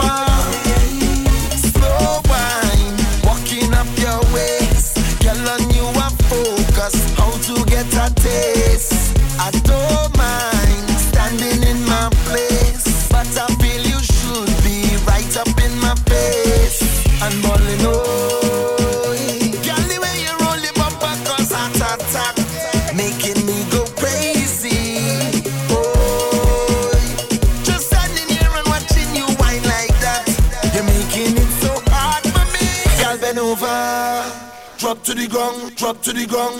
Bye.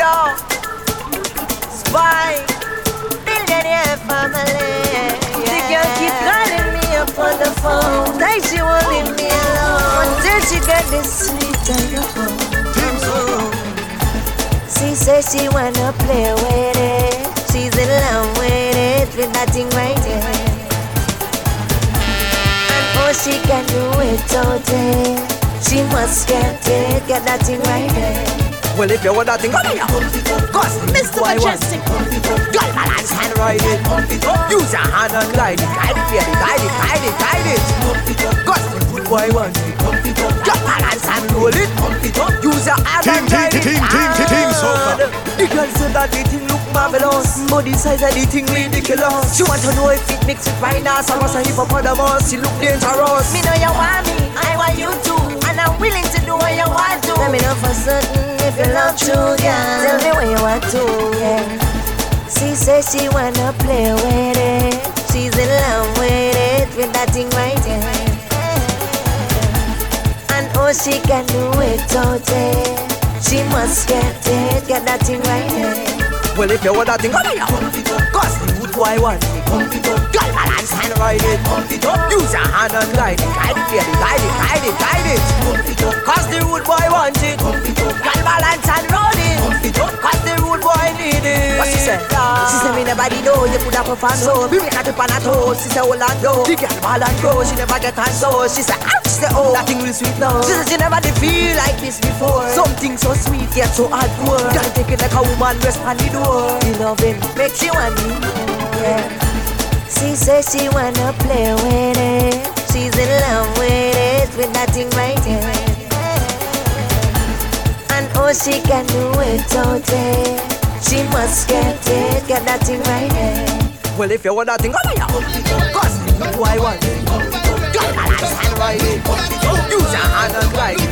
Orlando, Spy, billionaire family. The girl keep calling me up on the phone, like she won't leave me alone until she get this sweet telephone. She says she wanna play with it. She's in love with it, with that thing right there. And oh, she can do it today. She must get it, get that thing right there. Well, if you want that thing, come here. Cause Mr. Mejustik. Girl, balance and ride it. Use your hand and glide it. Guide it, baby. Guide it, guide it, guide it. Cause the good boy wants it. Girl, balance and roll it. Use your hand and glide it. team, team, team, team, soca. The girl said that the thing look marvelous. Body size of the thing ridiculous. She want to know if it mix with rhinoceros or hippopotamus. She look dangerous. Me know you want me, I want you too, and I'm willing to do what you want to. Let me know for certain if you love true, yeah. Tell me what you want to, yeah. She says she wanna play with it. She's in love with it, with that thing right there. And oh, she can do it today. She must get it, get that thing right there. Well, if you want that thing, come here. Cause the good boy want it. Girl, balance and ride it. Use your hand and glide it. Guide it, baby. Guide it, guide it, guide it. Cause the rude boy want it. Girl, balance and roll it. Cause the rude boy need it. What she said? She said, me never did know you could have performed so. We make a trip on a toe. She said, hold on, go. The girl ball and go. She never get on so. She said, ouch. She said, oh, that thing real sweet now. She said, she never did feel like this before. Something so sweet yet so hardcore. Girl, take it like a woman rest on the door. The loving makes you want me, yeah. She says she wanna play with it. She's in love with it, with that thing right there. And oh, she can do it today. She must get it, get thing right there. Well, if you want that thing, come here. Cause boy want it. Girl, balance and ride it. Use your hand and glide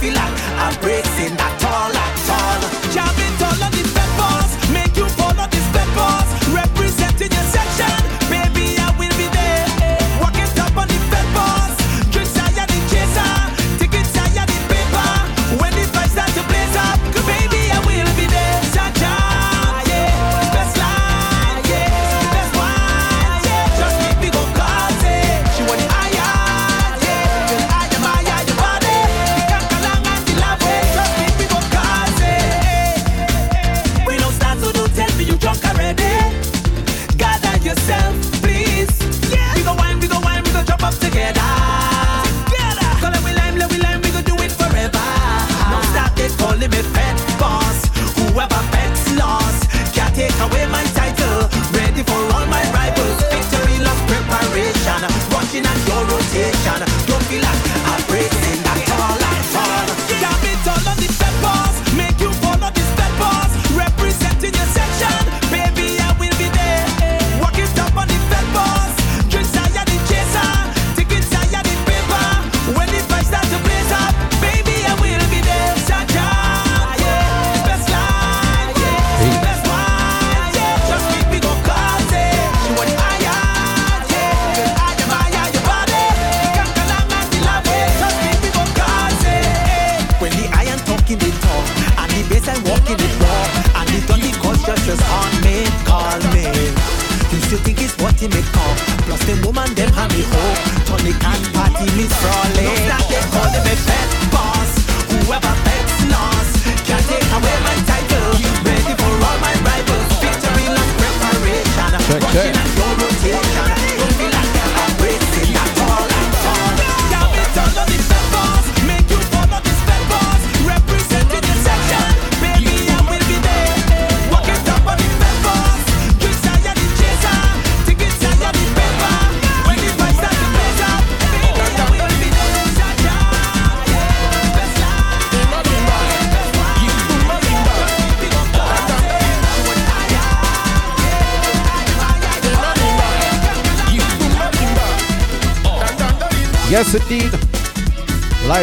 feel like I'm bracing at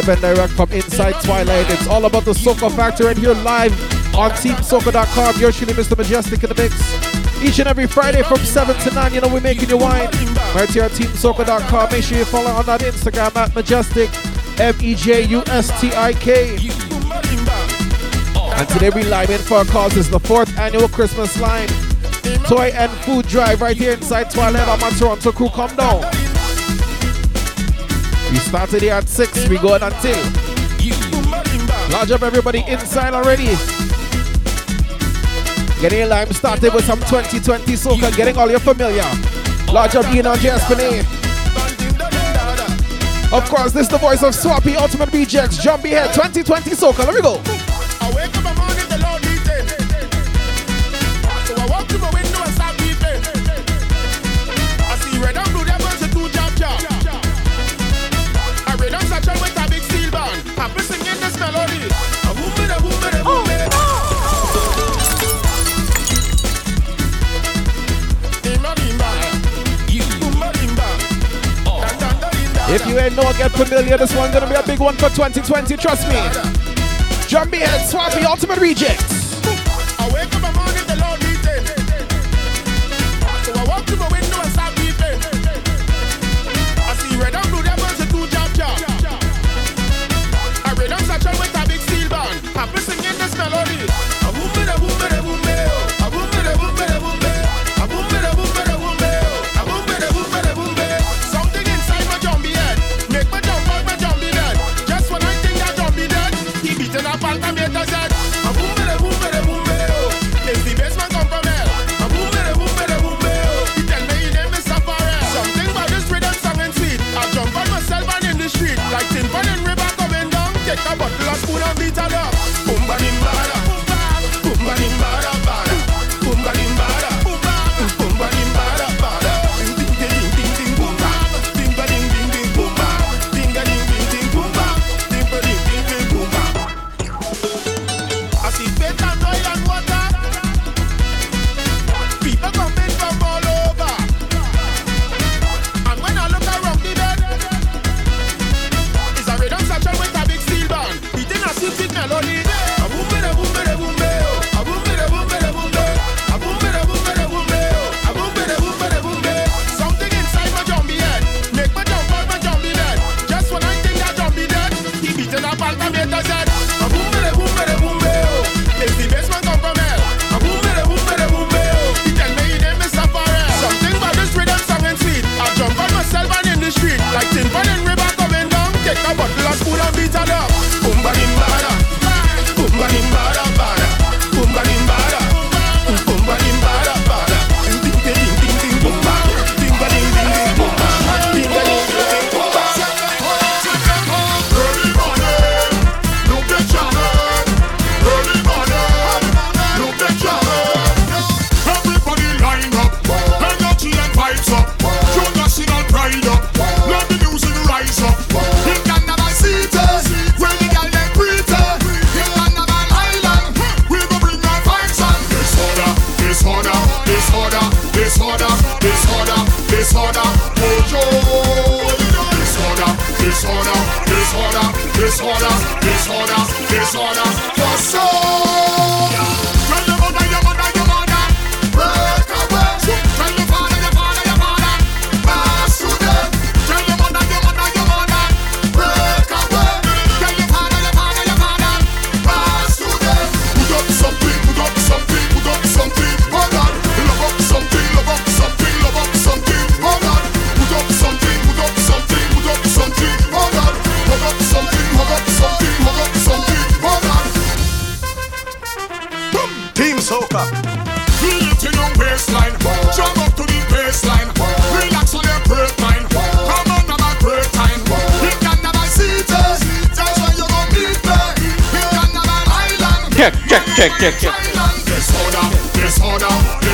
and direct from inside Twilight. It's all about the Soca Factory, and here live on TeamSoca.com. You're truly Mr. Mejustik in the mix. Each and every Friday from 7 to 9, you know we're making your wine. Right here at TeamSoca.com. Make sure you follow on that Instagram at Mejustik, M-E-J-U-S-T-I-K. And today we live in for a cause. It's the fourth annual Christmas line toy and food drive right here inside Twilight. I'm on Toronto crew. Come down. We started here at 6, we going until. Lodge up everybody inside already. Getting your lime started with some 2020 soca, getting all your familiar. Lodge up Ian on Jasper Of course, this is the voice of Swappi, Ultimate Rejects, Jumpy Head, 2020 soca. Let me go. I know I get familiar. This one's gonna be a big one for 2020, trust me. Jumpy Head, Swappi, Ultimate Rejects.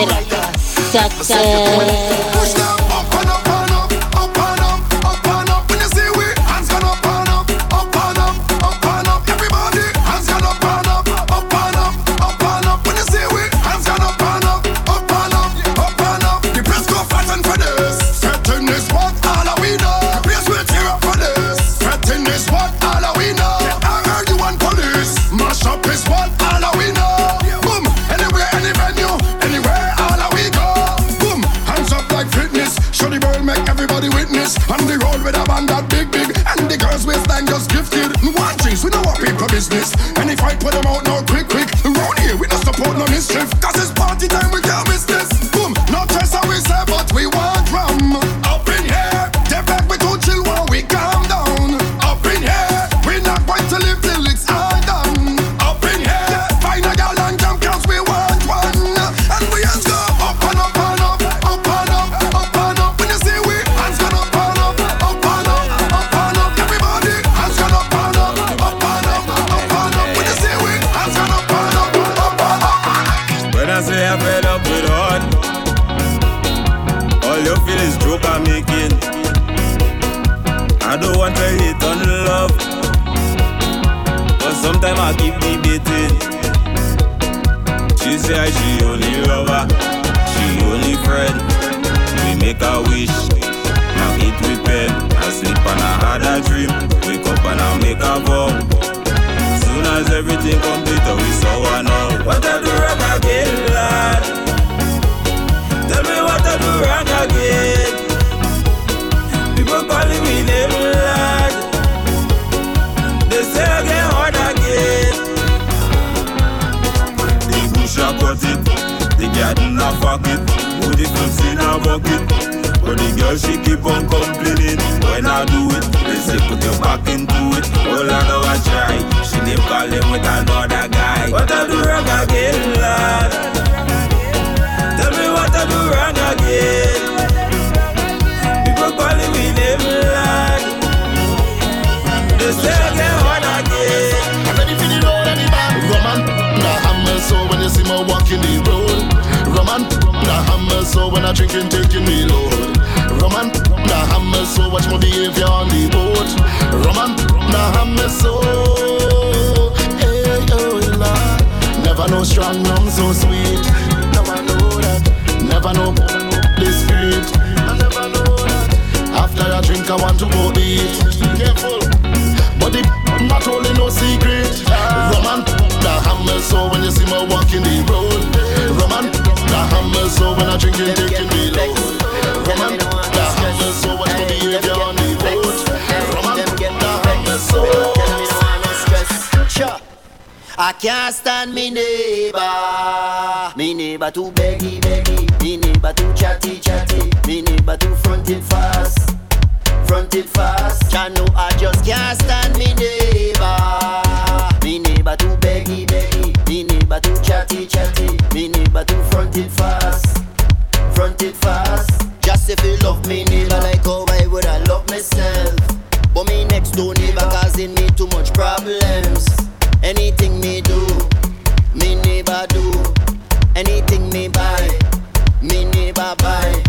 hitter, hitter, neighbor too fronted fast. Just if you love me neighbor like how I would I love myself. But me next door neighbor causing me too much problems. Anything me do, me neighbor do. Anything me buy, me neighbor buy.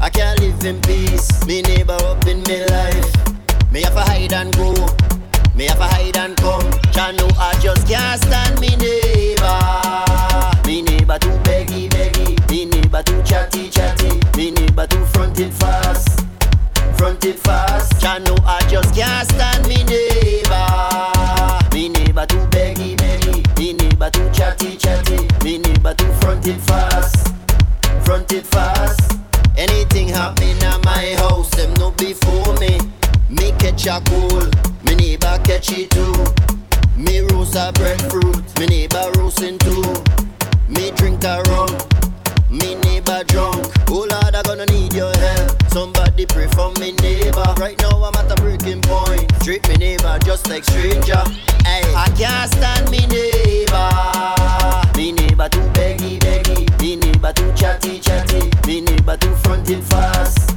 I can't live in peace, me neighbor up in me life. Me have to hide and go, me have to hide and come. Jah know I just can't stand me neighbor. Chatty chatty, me neighbor too fronted fast, fronted fast. Jah know I just can't stand me neighbor. Me neighbor too beggy beggy, me neighbor too chatty chatty, me neighbor too fronted fast, fronted fast. Anything happen at my house, them no before me. Me catch a cold, me neighbor catch it too. Me roast a breadfruit, me neighbor Somebody pray for me neighbor. Right now I'm at a breaking point. Treat me neighbor just like stranger. Hey, I can't stand me neighbor. Me neighbor too beggy beggy. Me neighbor too chatty chatty. Me neighbor too fronted fast.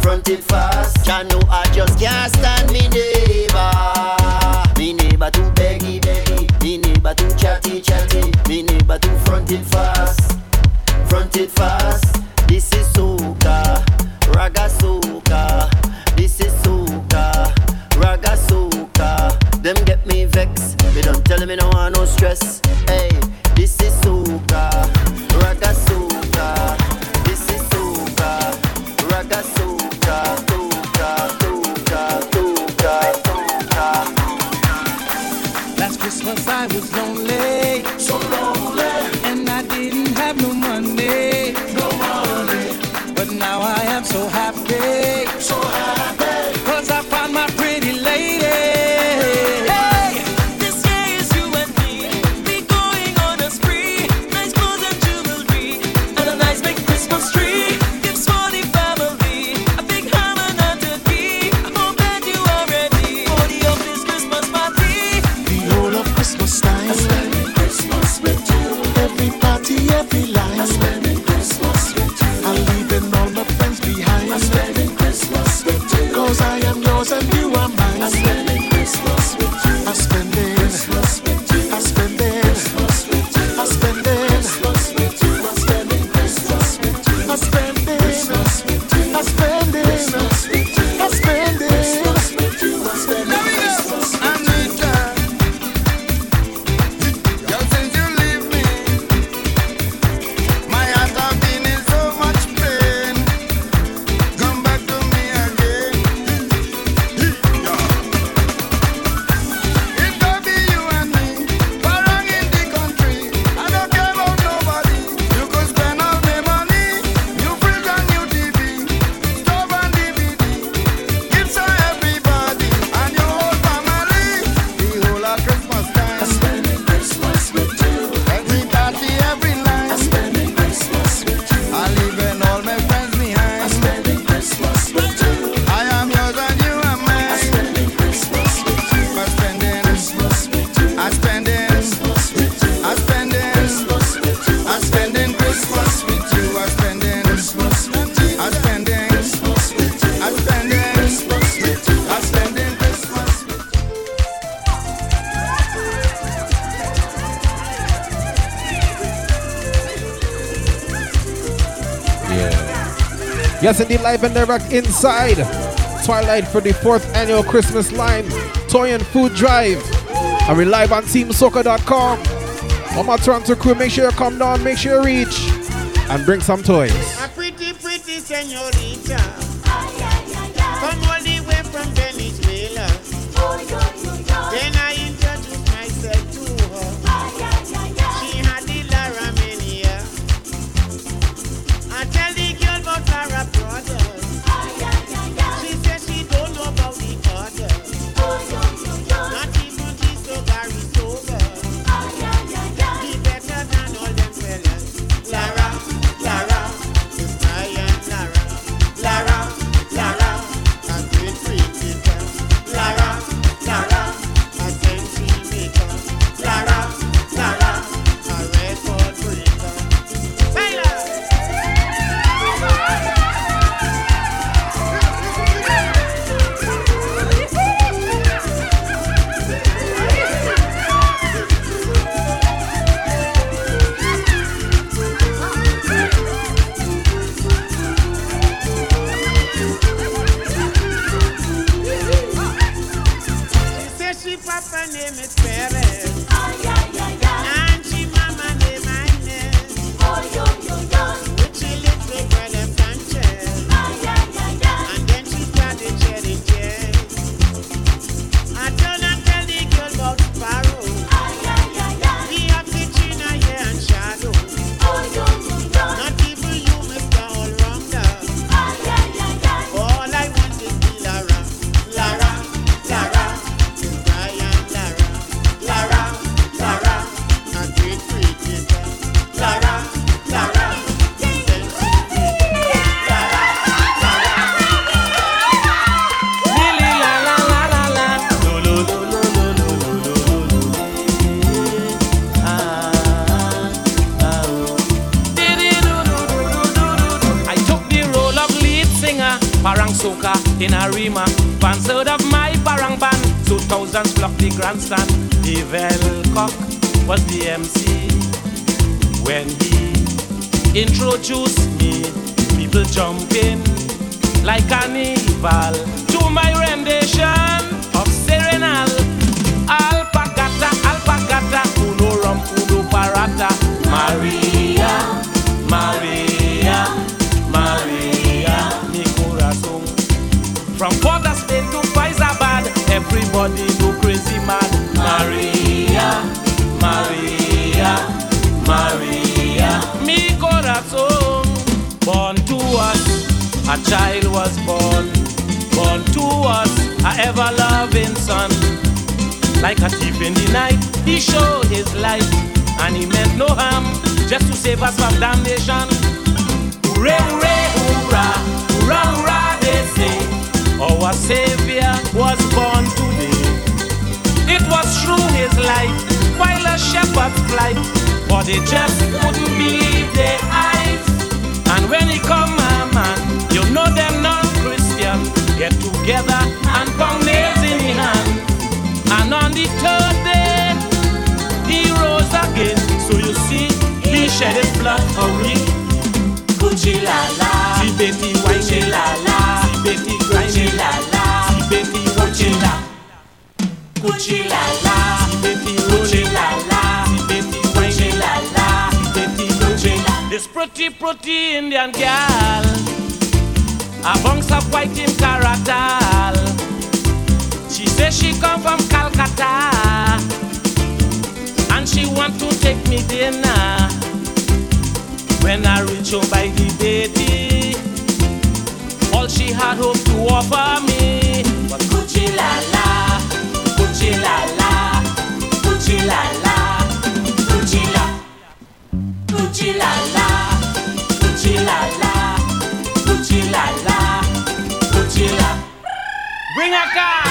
Fronted fast. Jah know I just can't stand me neighbor. Me neighbor too beggy beggy. Me neighbor too chatty chatty. Me neighbor too fronted fast. Fronted fast. Yes, indeed, live and direct inside. Twilight for the fourth annual Christmas Lime, Toy and Food Drive. And we're live on teamsoca.com. All my Toronto crew, make sure you come down, make sure you reach, and bring some toys. A pretty, pretty señorita. Come all the way from Venezuela. Oh, then I damnation. Hooray, hooray, hoorah, hoorah, hoorah, they say. Oh, Our Savior was born today. It was through his light, while a shepherd's flight, but they just couldn't believe their eyes. And when he come, a man, you know them non-Christian, get together and pound nails in hand. And on the third shed his blood for we. Gucci la la, si Betty wine la la, si Betty grind la la, si Betty Gucci la, Gucci la la, si Betty Gucci la la, si Betty wine la la, si Betty Gucci la. This pretty pretty Indian girl, a bunch of white in character. She says she come from Calcutta. And she want to take me dinner. When I reach home by the baby, all she had hope to offer me was Gucci la la, Gucci la la, Gucci la la, Gucci la, Gucci la la, Gucci la la, Gucci la la, Gucci la. Bring a car,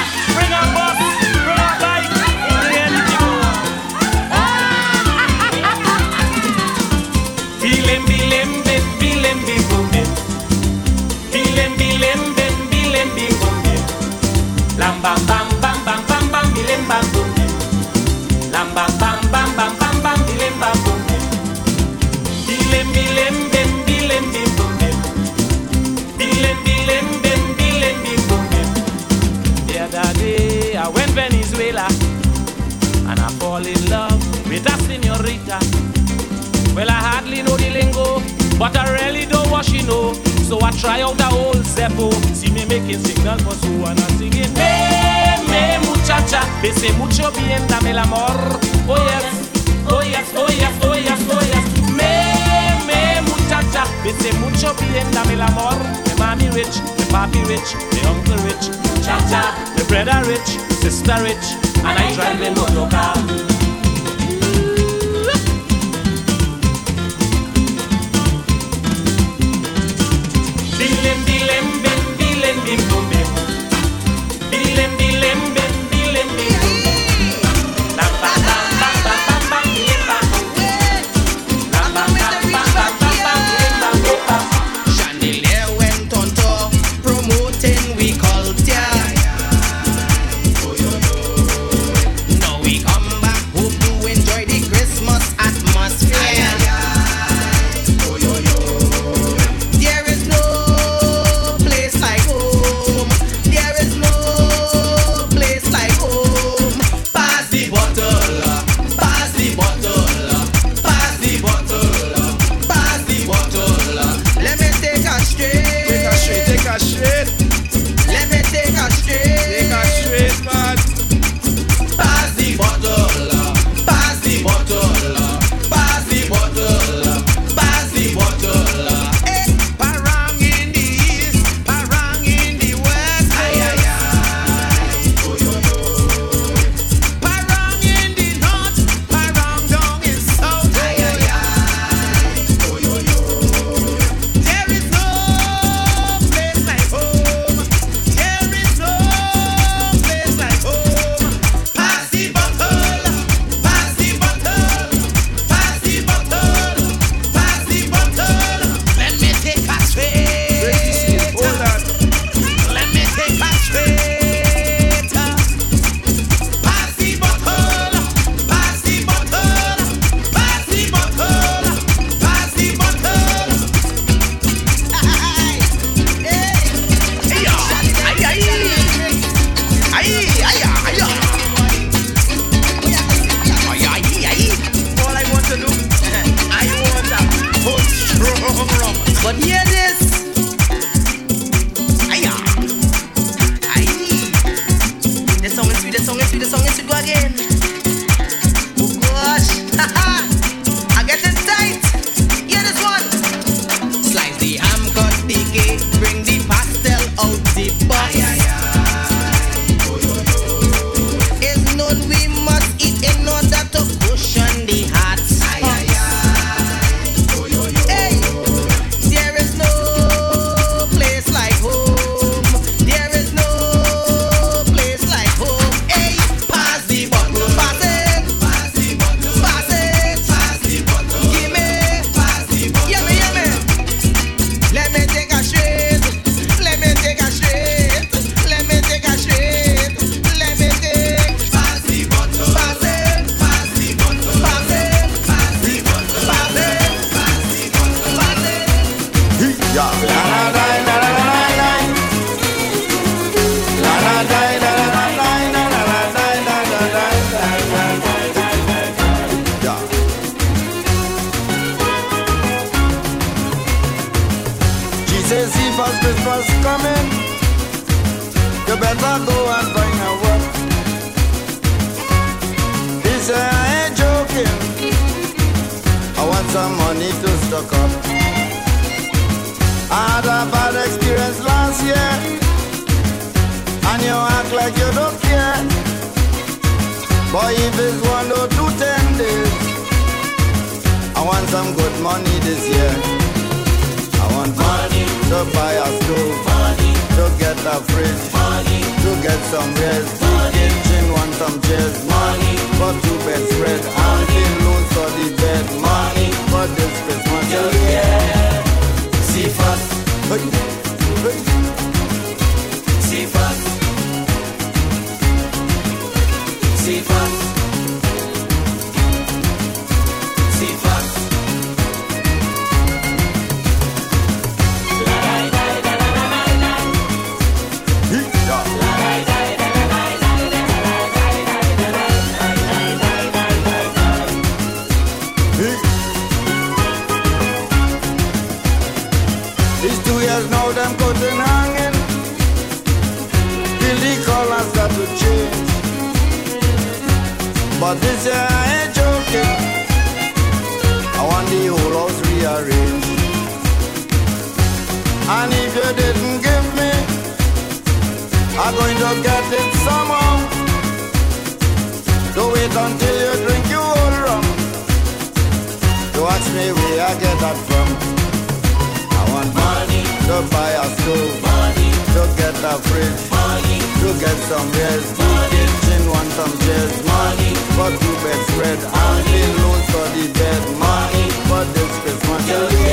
Well, I went when is vela. And I fall in love with a señorita. Vela hardly know the lingo, but I really don't what she know. So I try out the old Zeppo. See me making signal for so and I'm singing. Me, me, muchacha, bese mucho bien, dame el amor. Oh yes, oh yes, oh yes, oh yes, oh yes. Me, me, muchacha, bese mucho bien, dame el amor. Me mommy rich, me papi rich, me uncle rich, cha-cha, me brother rich, sister rich, and I drive a motor car. Bilim bim bilim bim bum bim. Bilim salary. And if you didn't give me, I'm going to get it somehow. Don't wait until you drink your own rum. To ask me where I get that from. I want money to buy a stove, money to get a fridge, money to get some beers, money kitchen want some chairs, money for two bed spread, money loans for the bed, money. Deus fez uma teoria.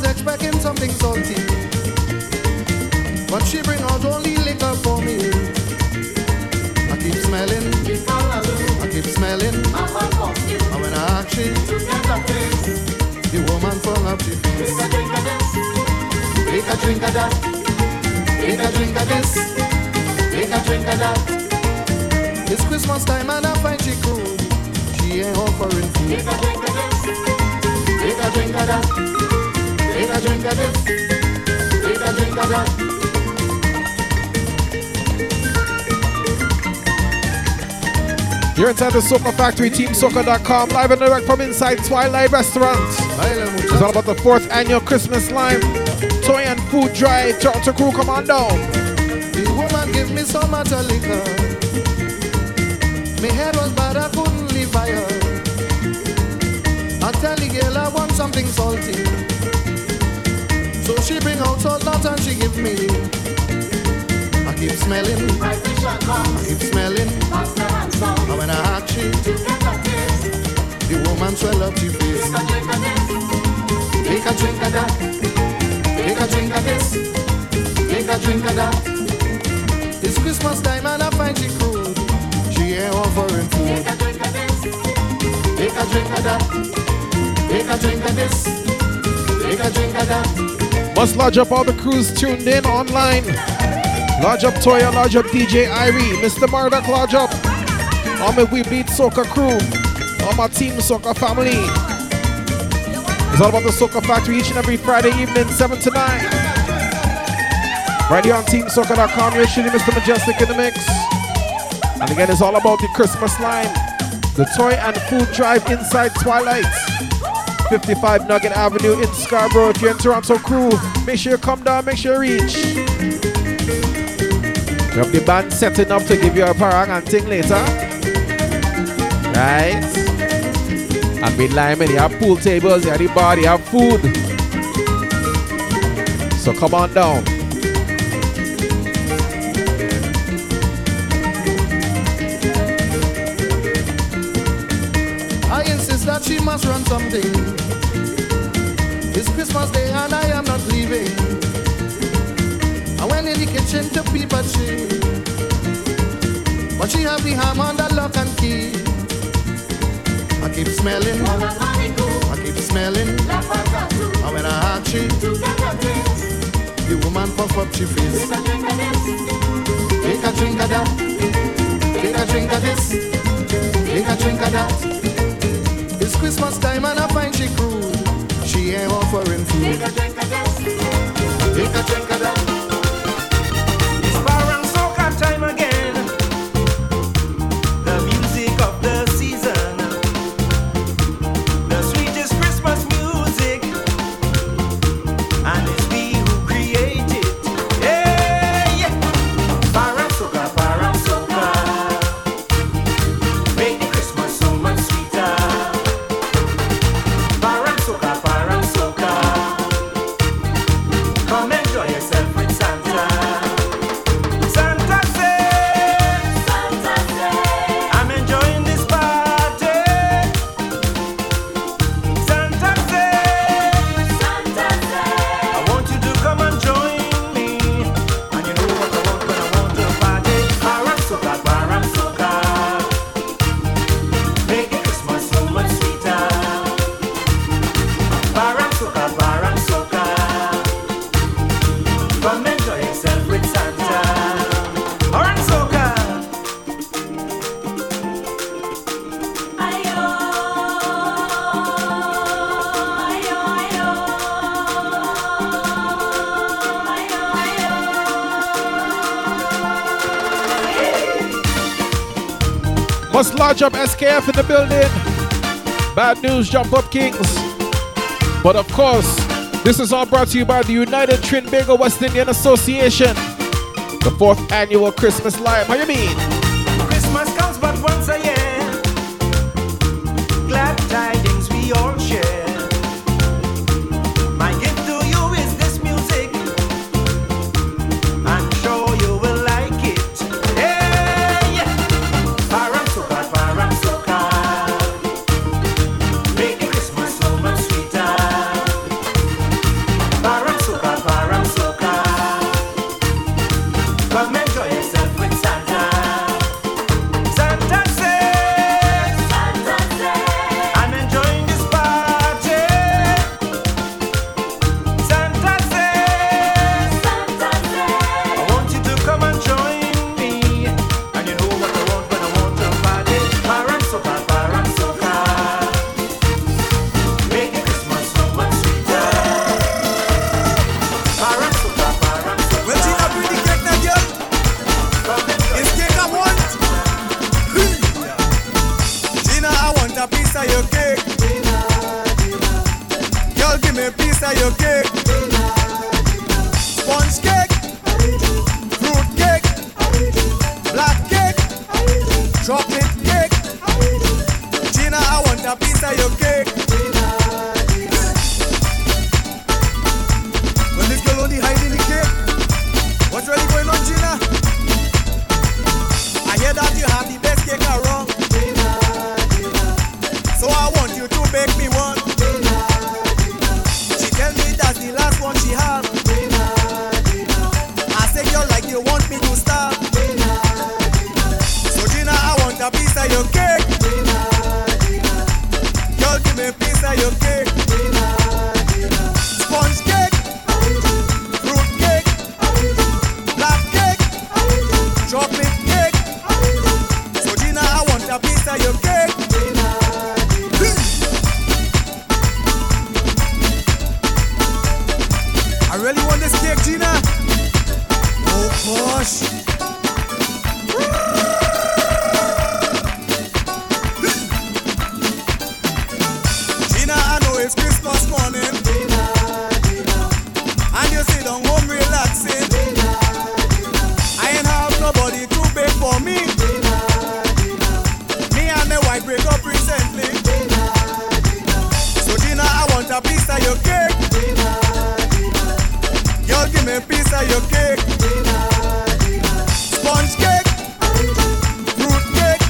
Was expecting something salty, but she bring out only liquor for me. I keep smelling, I keep smelling, and when I ask she, the woman from up she face. Take a drink of that, take a drink of this, take a drink of that. It's Christmas time and I find she cool. She ain't offering food. Take a drink of this. Take a drink of that. Take a drink of this. Take a drink of that. You're inside the Soca Factory, TeamSoca.com, live and direct from inside Twilight Restaurant. It's all about the fourth annual Christmas Lime Toy and Food Drive. Toronto crew, come on down. The woman give me so much liquor. My head was bad, I couldn't live by her. I tell the girl I want something salty. So she bring out salt nuts and she give me. I keep smelling, I keep smelling. And when I ask she, the woman swell up her face. Take a drink of that, take a drink of this, take a drink of that. It's Christmas time and I find she cool. She ain't offering food. Take a drink of this. Take a drink of that. Take a drink of this. Take a drink of that. Must lodge up all the crews tuned in online. Lodge up Toya, lodge up DJ Irie, Mr. Murdoch, lodge up. All my We Beat Soca crew, all my Team Soca family. It's all about the Soca Factory each and every Friday evening, 7 to 9. Right here on TeamSoca.com, you're shooting Mr. Mejustik in the mix. And again, it's all about the Christmas Lime, the toy and food drive inside Twilight. 55 Nugget Avenue in Scarborough. If you're in Toronto crew, make sure you come down, make sure you reach. Have the band setting up to give you a parang and thing later. Right? And be lime you have pool tables, you have the bar, you have food. So come on down. I insist that she must run something. It's Christmas Day and I am not leaving. I went in the kitchen to peep at she. But she have the ham on the lock and key. I keep smelling. I keep smelling. And when I ask she, the woman puff up she face. Take a drink of that. Take a drink of this. Take a drink of that. It's Christmas time and I find she cruel. She ain't offering food. SKF in the building. Bad news, jump up kings. But of course, this is all brought to you by the United Trinbago West Indian Association. The fourth annual Christmas Live. How you mean? cake. Y'all give me a piece of your cake. Sponge cake. Fruit cake.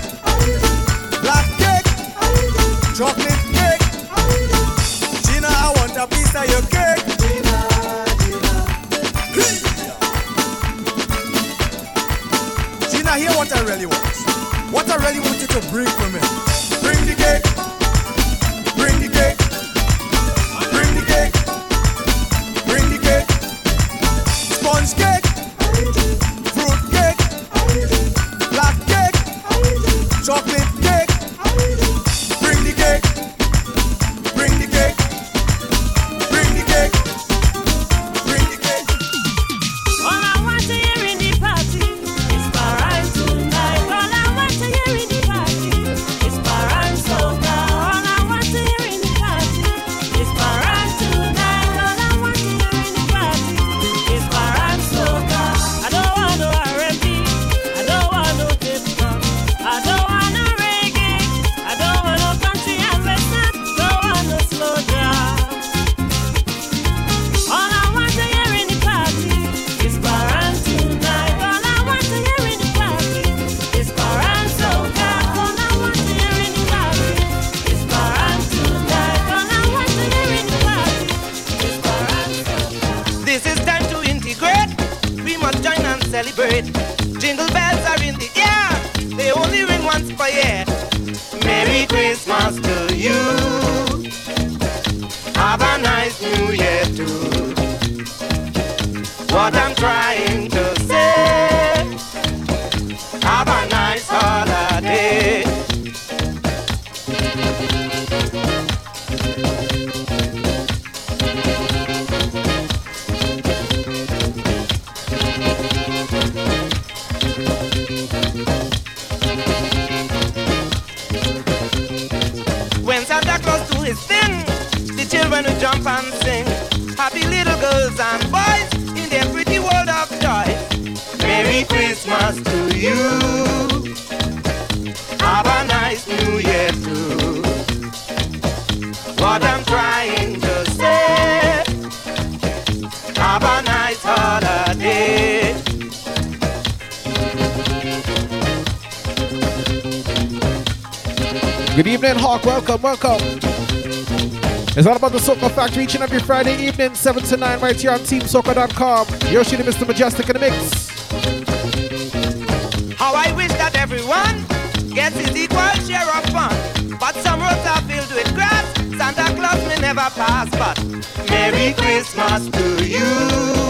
Black cake. Chocolate cake. Gina, I want a piece of your cake. Gina, what I really want. What I really want you to bring for me. Factory each and every Friday evening, 7 to 9, right here on TeamSoca.com. Yoshi, the Mr. Mejustik in the mix. How I wish that everyone gets his equal share of fun. But some roads are filled with grass. Santa Claus may never pass, but Merry Christmas to you.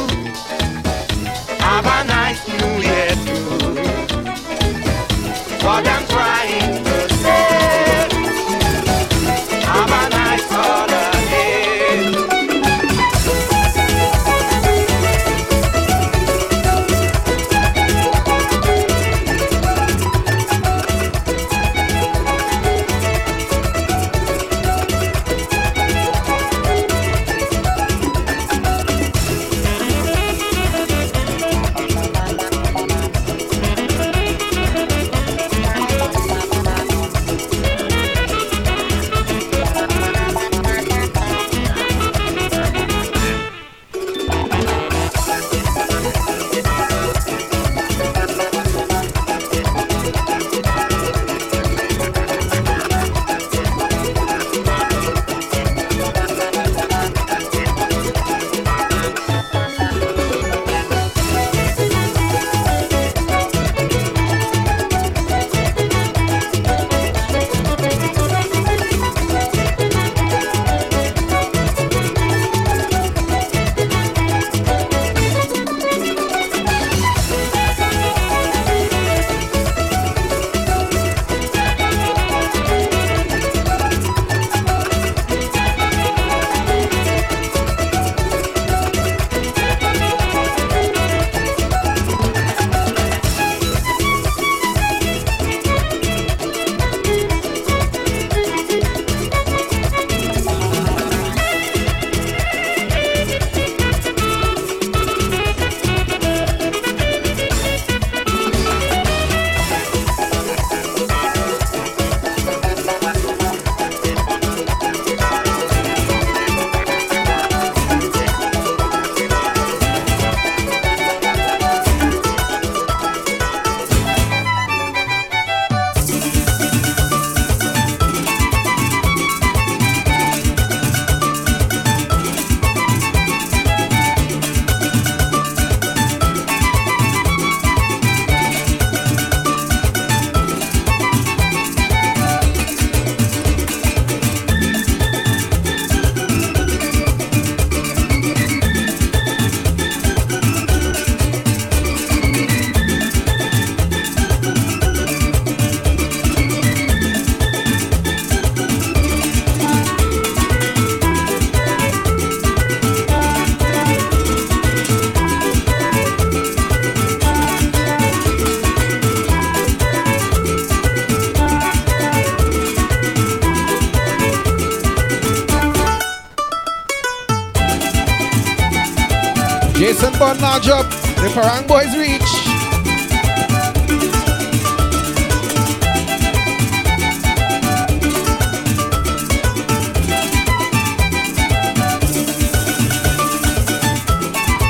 Bun up. The parang boys reach.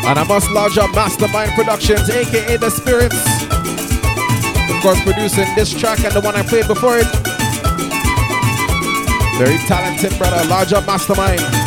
And I must lodge up Mastermind Productions, aka The Spirits. Of course, producing this track and the one I played before it. Very talented brother, large up Mastermind.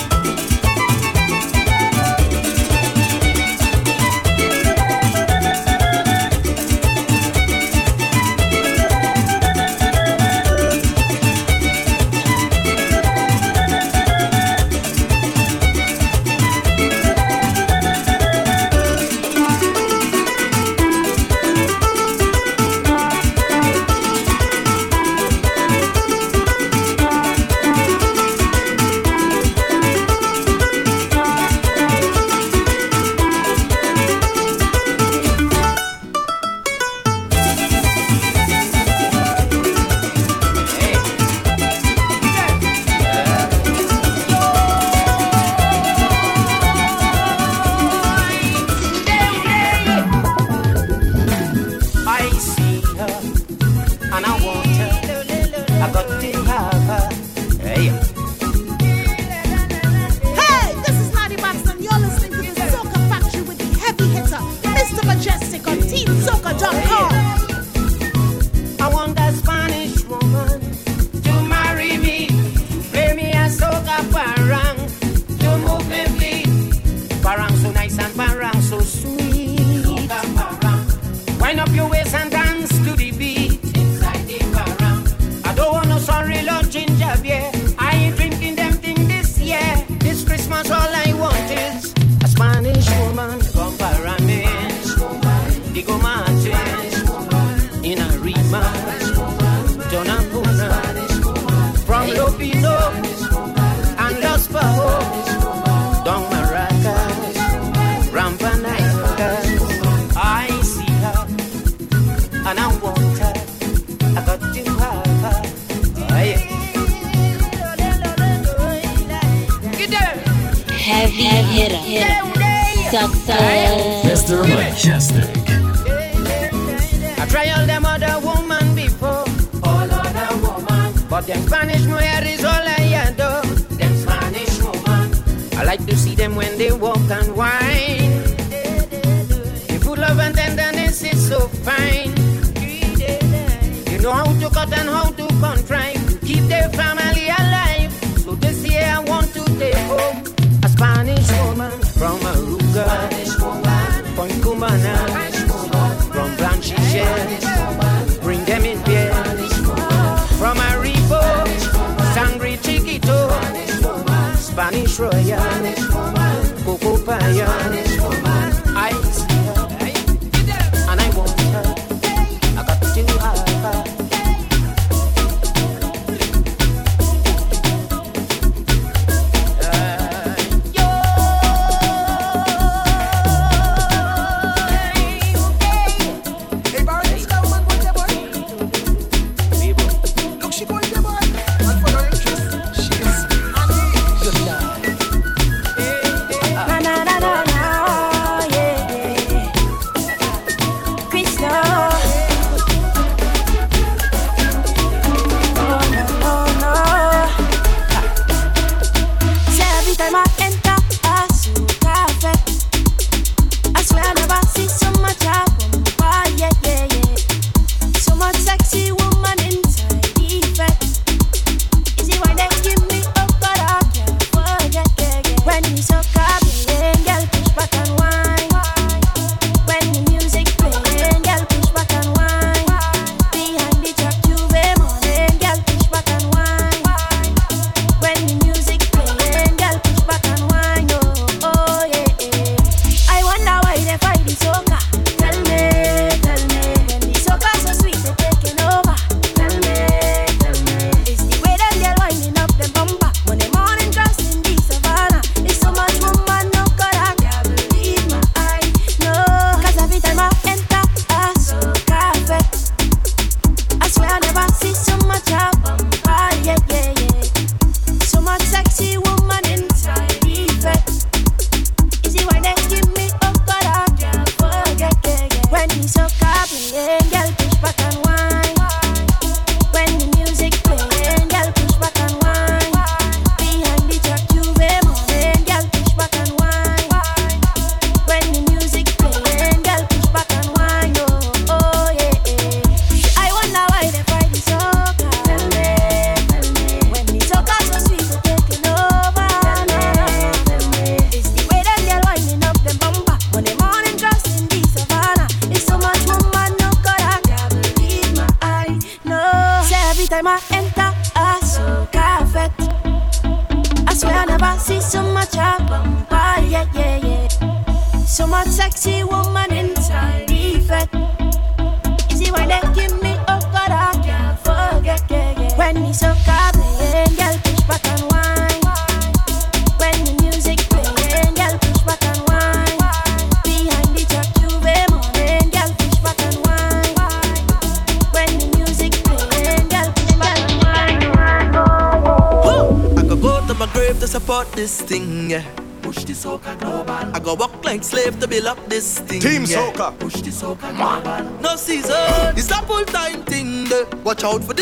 out for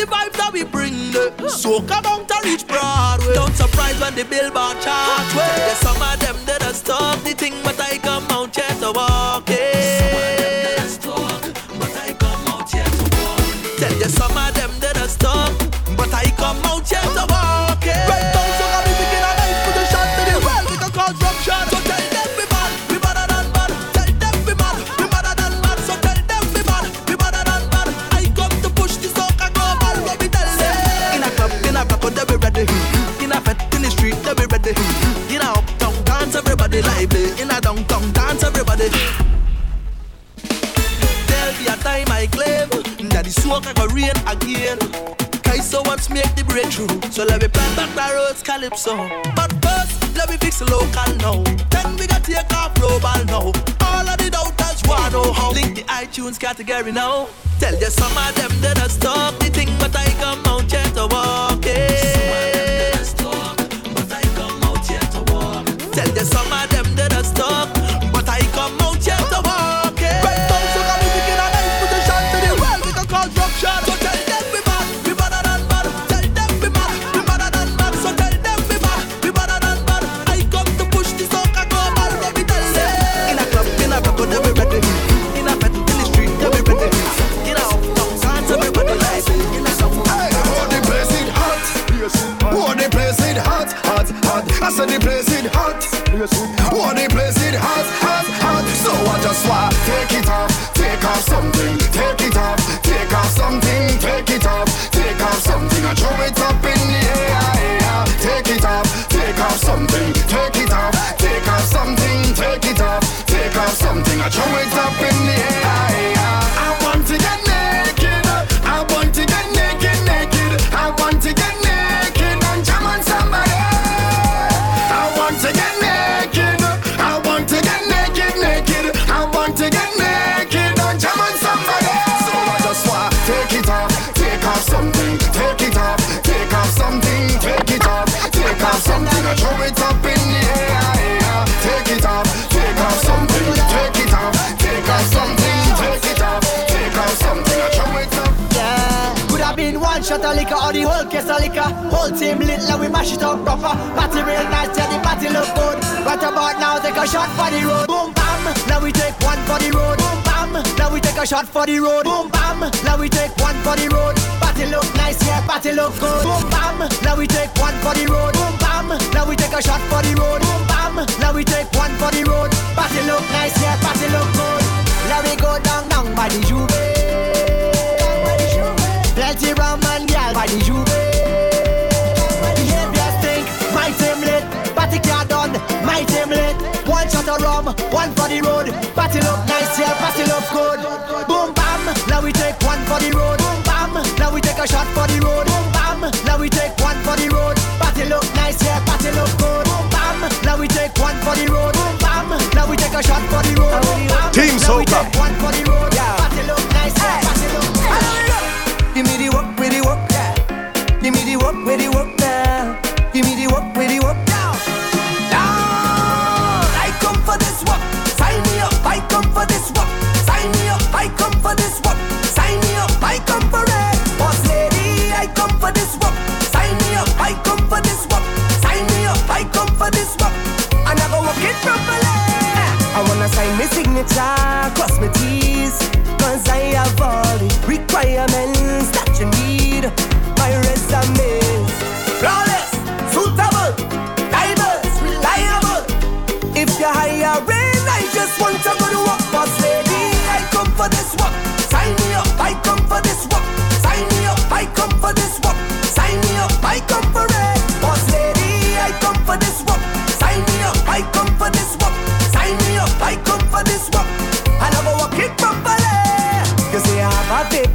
so. But first, let me fix local now. Then we got take off global now. All of the doubters wanna know how. Link the iTunes category now. Throw it up in the air. Take it off, take off something, take it off, take off something, take it off, take off something. Throw it up. Yeah, could have been one shot of liquor or the whole case of liquor. Whole team lit, now we mash it up proper. Party real nice, yeah, the party look good. Right about now, take a shot for the road. Boom bam, now we take one for the road. Boom bam, now we take a shot for the road. Boom bam, now we take one for the road. Party look nice, yeah, party look good. Boom bam, now we take one for the road. Boom bam, now we take a shot for the road. Boom bam, now we take one for the road. Party look nice, yeah, party look good. Now we go down, down by the juve. Plenty rum and gal by the juve. Behavior stink, my team lit. Party car done, my team lit. One shot of rum, one for the road. Party look nice, yeah, party look good. Boom bam, now we take one for the road. Boom bam, now we take a shot for the road. Boom bam, now we take one for the road. Look nice, yeah, party look good. Boom bam, now we take one for the road. Boom bam, now we take a shot for the road. Boom bam, Team Soca. take one for the road. Sign my signature, cross my T's. Cause I have all the requirements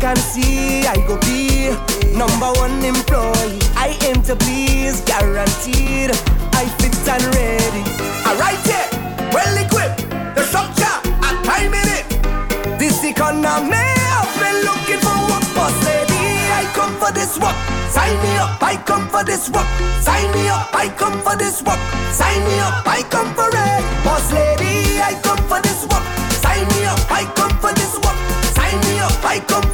a vacancy, I go be number one employee. I aim to please, guaranteed. I fit and ready. Alright, yeah, well equipped. The structure, a time in it. This economy, I've been looking for work, boss lady. I come for this work. Sign me up, I come for this work. Sign me up, I come for this work. Sign me up, I come for it. Boss lady, I come for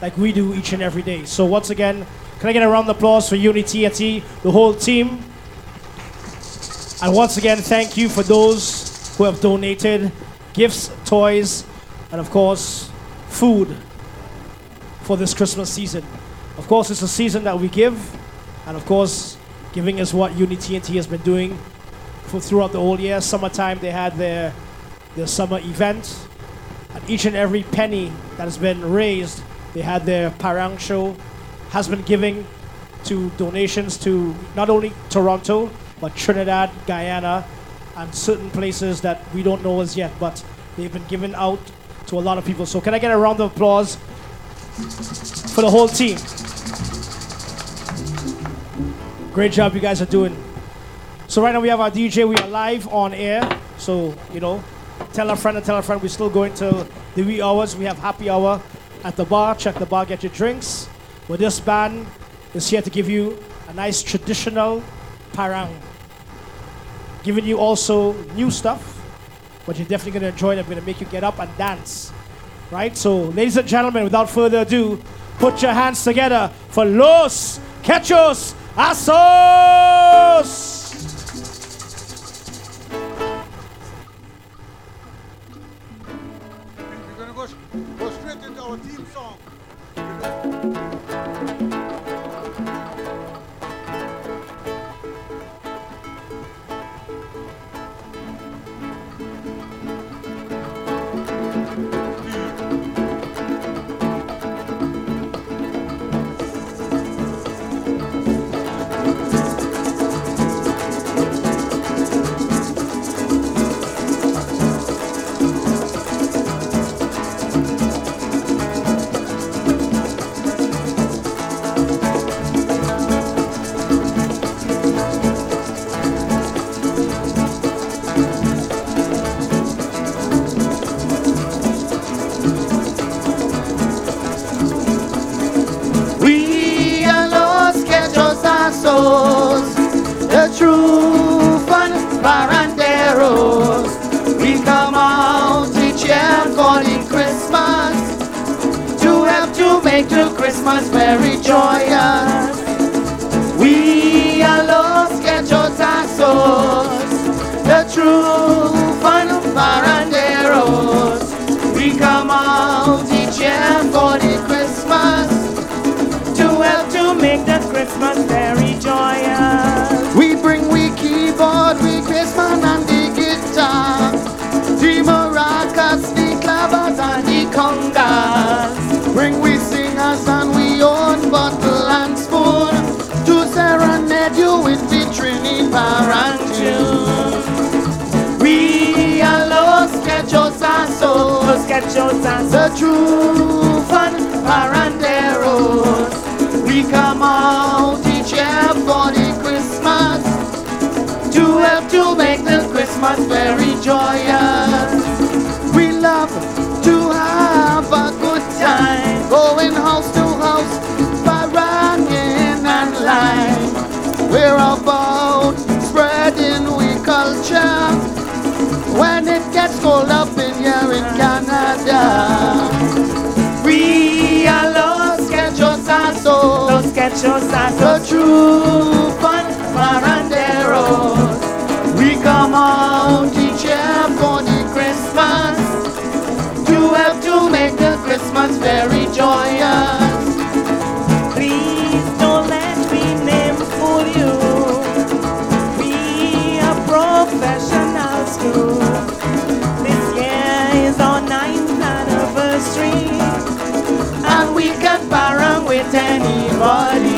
like we do each and every day. So, once again, can I get a round of applause for Unity TNT, the whole team? And once again, thank you for those who have donated gifts, toys, and, of course, food for this Christmas season. Of course, it's a season that we give, and of course, giving is what Unity TNT has been doing for throughout the whole year. Summertime, they had their their summer event, and each and every penny that has been raised, they had their parang show, has been giving to donations to not only Toronto but Trinidad, Guyana, and certain places that we don't know as yet, but they've been given out to a lot of people. So, can I get a round of applause for the whole team? Great job you guys are doing. So right now we have our DJ. We are live on air. So you know, tell a friend and tell a friend. We're still going till the wee hours. We have happy hour at the bar. Check the bar, get your drinks. But this band is here to give you a nice traditional parang. giving you also new stuff, but you're definitely going to enjoy it. I'm going to make you get up and dance. Right? So, ladies and gentlemen, without further ado, put your hands together for Los Quechos Asos! To make the Christmas very joyous. We are los quechosazos, the true fun paranderos. We come out each year for the Christmas to help to make the Christmas very quechosazos, los quechosazos, the true fun paranderos. We come out each year for the Christmas to help to make the Christmas very joyous. We love to have a good time, going house to house, paranging and line. We're about cold up in here in Canada. We are los quechosazos, los quechosazos, the true fun paranderos. We come out each year for the Christmas to help to make the Christmas very joyous. Anybody.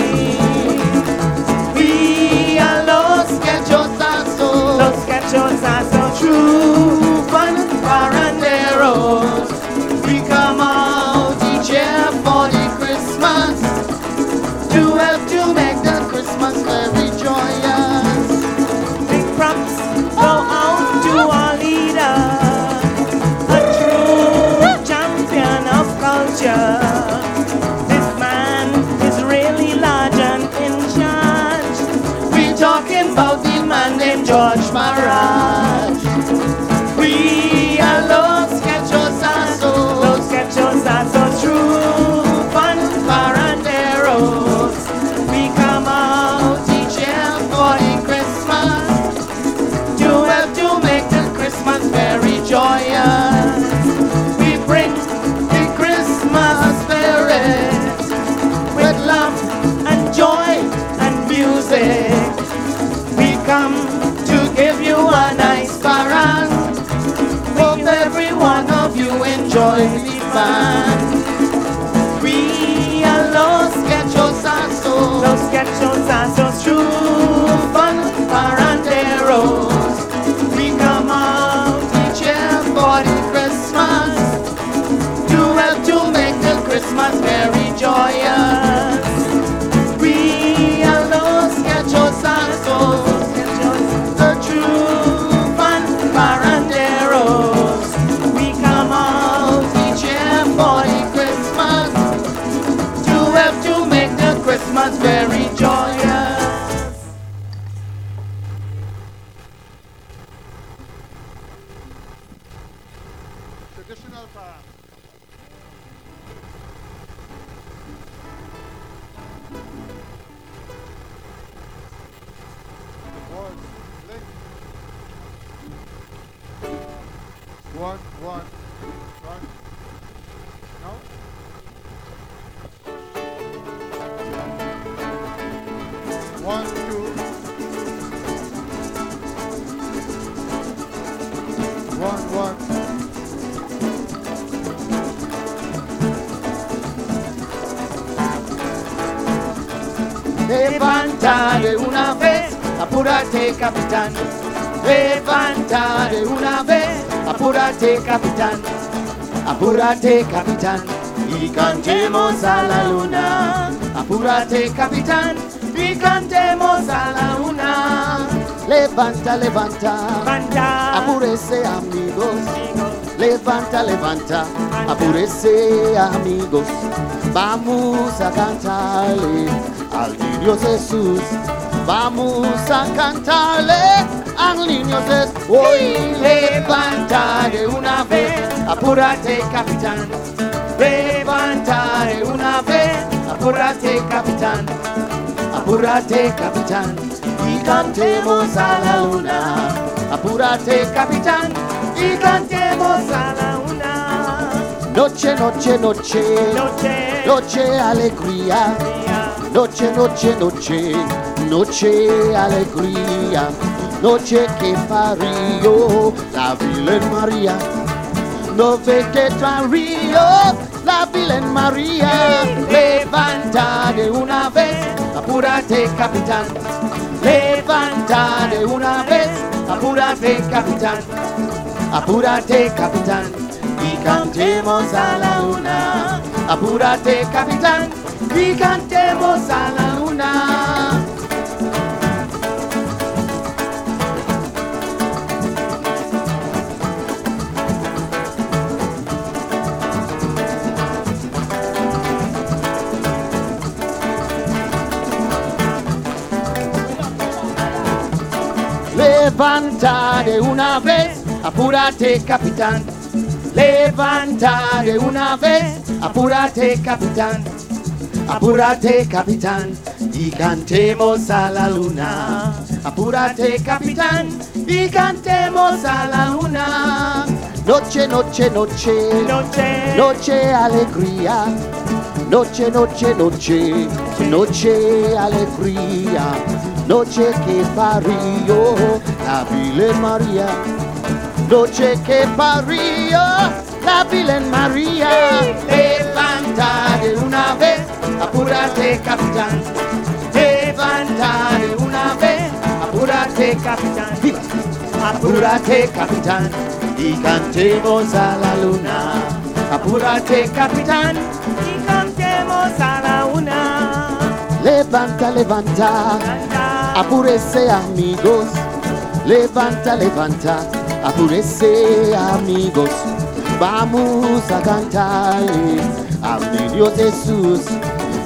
Named my Maraj. The fun. We are los quechosazos, los capitán. Levanta de una vez, apúrate capitán. Apúrate capitán y cantemos a la luna. Apúrate capitán y cantemos a la luna. Levanta, levanta, apúrese amigos. Levanta, levanta, apúrese amigos. Vamos a cantarle al niño Jesús. Vamos a cantarle al niño Jesús. Hoy levanta de una vez, apúrate capitán. Levanta de una vez, apúrate capitán. Apúrate capitán y cantemos a la luna. Apúrate capitán y cantemos a la luna. Noche, noche, noche, noche, noche alegría. Noche, noche, noche, noche alegría. Noche que farío la Virgen María. No ve que río la Virgen María. Levanta de una vez, apúrate capitán. Levanta de una vez, apúrate capitán. Apúrate capitán y cantemos a la luna. Apúrate capitán y cantemos a la luna. Levanta de una vez, apúrate capitán. Levanta de una vez, apúrate capitán. Apúrate capitán y cantemos a la luna. Apúrate capitán y cantemos a la luna. Noche, noche, noche, noche, noche alegría. Noche, noche, noche, noche alegría. Noche que parió la Virgen María. Noche que parió la Virgen María. Levanta de una vez, apúrate capitán. Levanta de una vez, apúrate capitán. Apúrate capitán y cantemos a la luna. Apúrate capitán y cantemos a la luna. Levanta, levanta, apúrese amigos. Levanta, levanta, apúrese amigos. Vamos a cantarle al niño Jesús.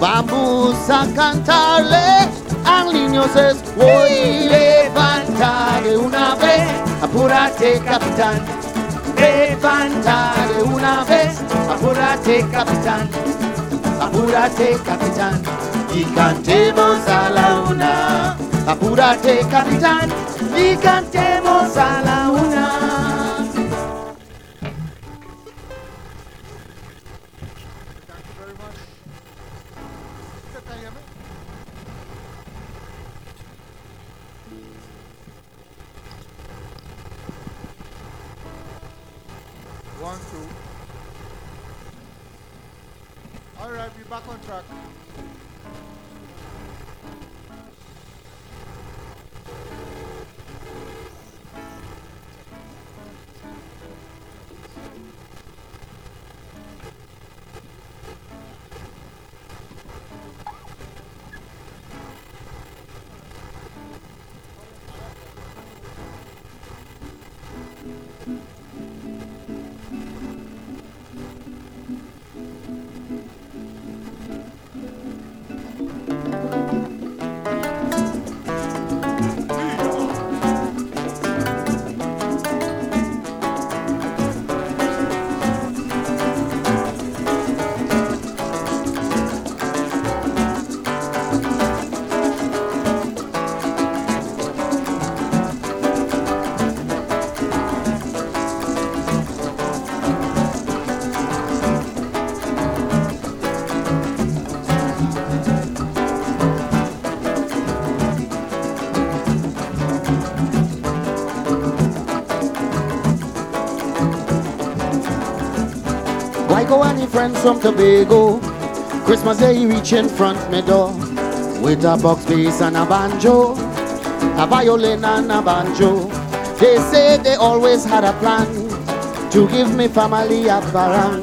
Vamos a cantarle al niño Jesús. Hoy levanta de una vez, apúrate capitán. Levanta de una vez, apúrate capitán. Apúrate capitán y cantemos a la luna. Apúrate capitán y cantemos a la una. From Tobago. Christmas Day he reach in front me door with a box bass and a banjo, a violin and a banjo. They say they always had a plan to give me family a parang.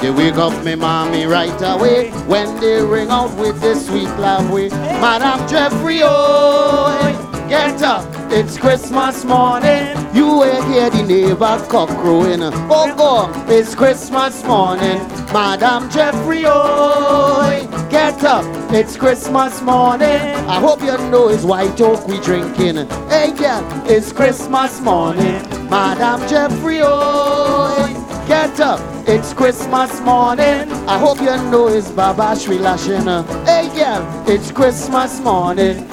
They wake up me mommy right away when they ring out with this sweet love way. Madam Jeffrey, oh, get up, it's Christmas morning. You ain't hear the neighbor cock crowing. Oh God, it's Christmas morning. Madam Jeffrey, oh, get up, it's Christmas morning. I hope you know it's white oak we drinking. Hey girl, it's Christmas morning. Madam Jeffrey, oh, get up, it's Christmas morning. I hope you know it's babash we lashing. Hey girl, it's Christmas morning.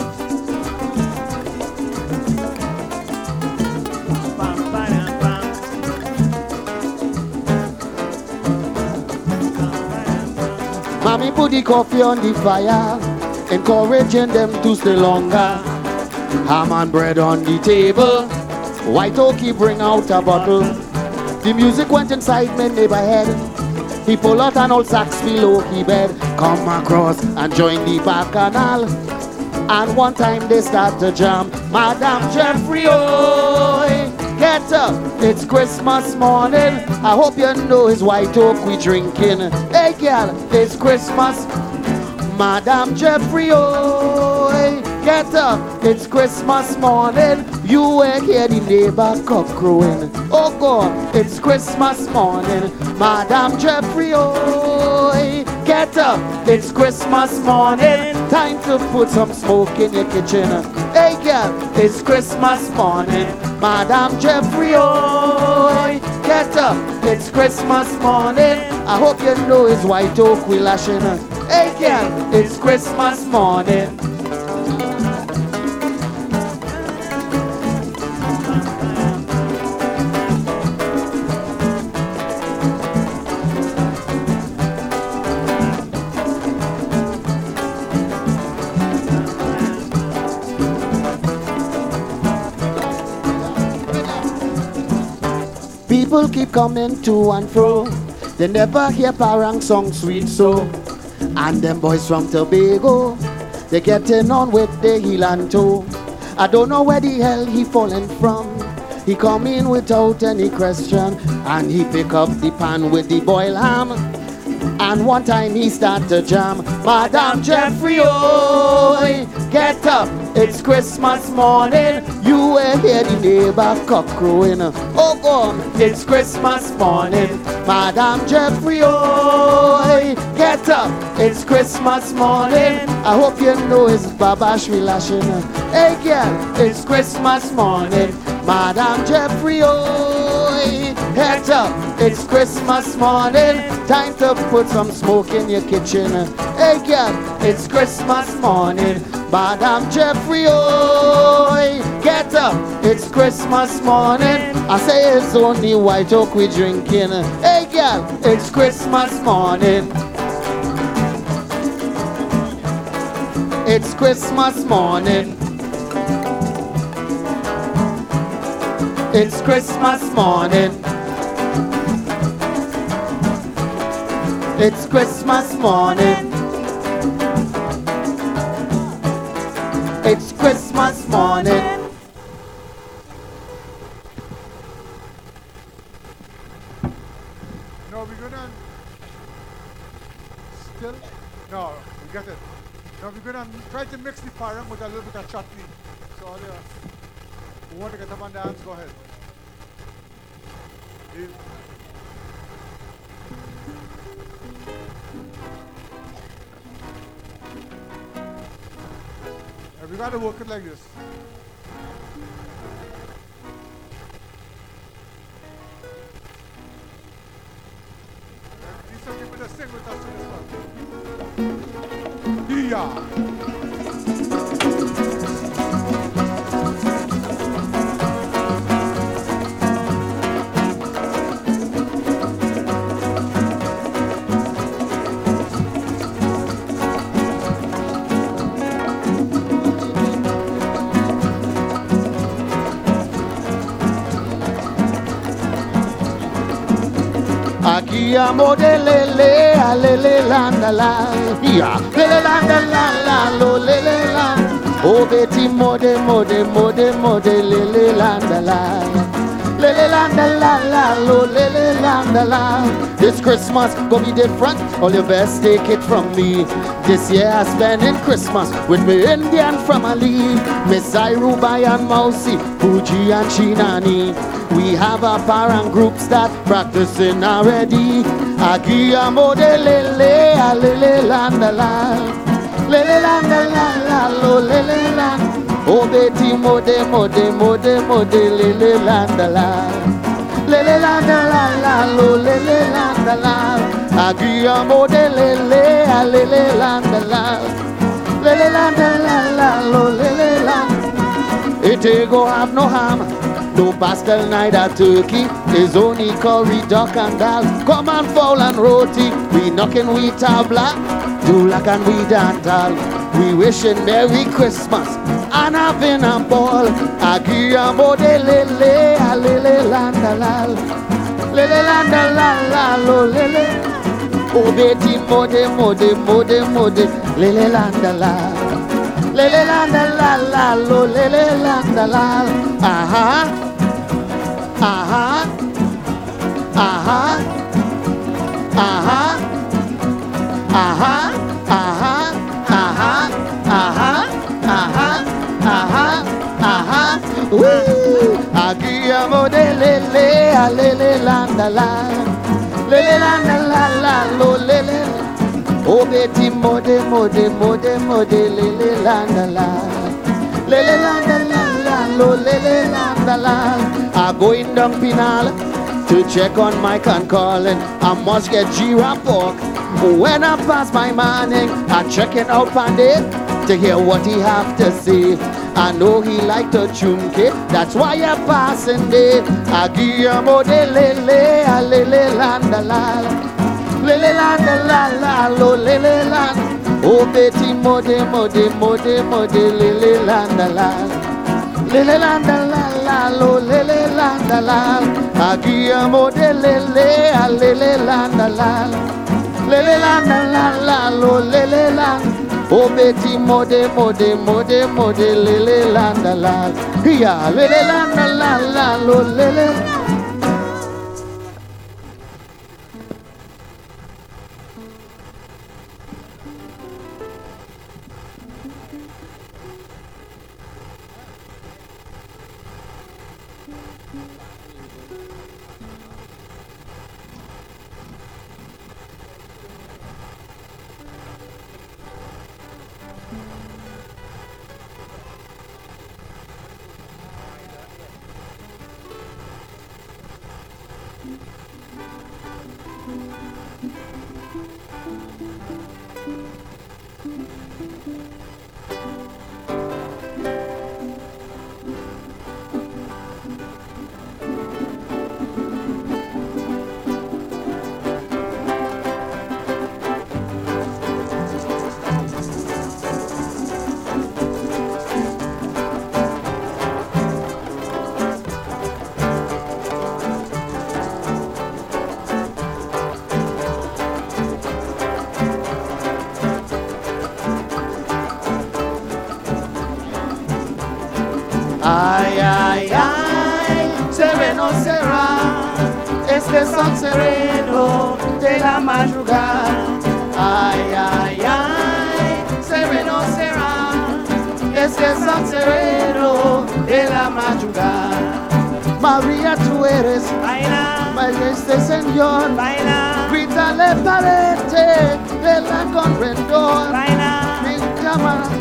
The coffee on the fire, encouraging them to stay longer. Ham and bread on the table, white oaky bring out a bottle. The music went inside my neighbor head. He pull out an old sax below he bed, come across and join the bacchanal. And one time they start to jam, Madam Jeffrey, oh, get up, it's Christmas morning. I hope you know it's white oak we drinking. Hey girl, it's Christmas. Madam Jeffrey, oh, get up, it's Christmas morning. You ain't hear the neighbor cock crowing. Oh God, it's Christmas morning. Madam Jeffrey, oh, get up, it's Christmas morning. Time to put some smoke in your kitchen. Girl, it's Christmas morning. Madam Jeffrey, oh, get up, it's Christmas morning. I hope you know it's white oak we lashing. Hey girl, it's Christmas morning. Coming to and fro. They never hear parang song sweet so. And them boys from Tobago, they getting on with the heel and toe. I don't know where the hell he fallen from. He come in without any question, and he pick up the pan with the boiled ham. And one time he start to jam, Madam Jeffrey, oh, get up, it's Christmas morning. You ain't hear the neighbor cock crowing. Oh God, it's Christmas morning. Madam Jeffrey, oh, get up, it's Christmas morning. I hope you know it's babash we lashing. Hey girl, it's Christmas morning. Madam Jeffrey, oh, get up, it's Christmas morning. Time to put some smoke in your kitchen. Hey girl, it's Christmas morning. Madam Jeffrey, oh, get up, it's Christmas morning. I say it's only white oak we drinking. Hey girl, it's Christmas morning. It's Christmas morning. It's Christmas morning. It's Christmas morning. It's Christmas morning. No, we're gonna still. No, we got it. No, we're gonna try to mix the parang with a little bit of chutney. So, all the, who want to get up and dance, go ahead. You- Gotta work it like this. Aquí amo de lele, a lele landa la, yeah. Lele landa la la, lo lele la. Oh Betty mode mode mode mode lele landa la. Lele landa la la, lo lele landa la. This Christmas gonna be different. All your best take it from me. This year I spending Christmas with me Indian family. Miss Irubai and Mousy, Fuji and Chinani. We have a parent groups that practicing already. Agiamo de lele, a lele landa la. Lele landa la la, lo lele landa. Oh Betty mode mode mode mode lele landa la. Lele landa la la lo lele landa la. Agiamo de lele a lele landa la. Lele landa la la lo lele landa. It ain't go have no harm. No pastel, neither turkey. It's only curry, duck and dal. Come and fowl and roti. We knocking we tabla. Like and we dantal. We wishing Merry Christmas and having a ball. Agiamo de lele, a lele landa la. Lele landa la la lo lele. Oh Betty mode mode mode mode lele landa la. Lele landa la la lo lele landa la. Aha. Aha. Aha. Aha. Aha. Aha. Aha. Aha. Aha. Aha. Aha. Woo! Agiamo de lele, a lele landa la. Lele landa la la lo lele. Oh Betty mode mode mode mode lele landa la. Lele landa la la lo lele landa la. I going down penal to check on Mike and Colin. I must get G-Rap. When I pass my morning, I checking out Pandey to hear what he have to say. I know he like to chunke, that's why I passing day. I Guillermo de lele, a lele landa la. Lele landa la lo lele landa. Oh Betty mode mode mode mode lele landa la. Lele landa la la lo lele landa la. Agiamo de lele a lele landa la. Lele landa la la lo lele la. Betty mode mode mode mode lele landa la. Yeah, lele landa la la lo lele.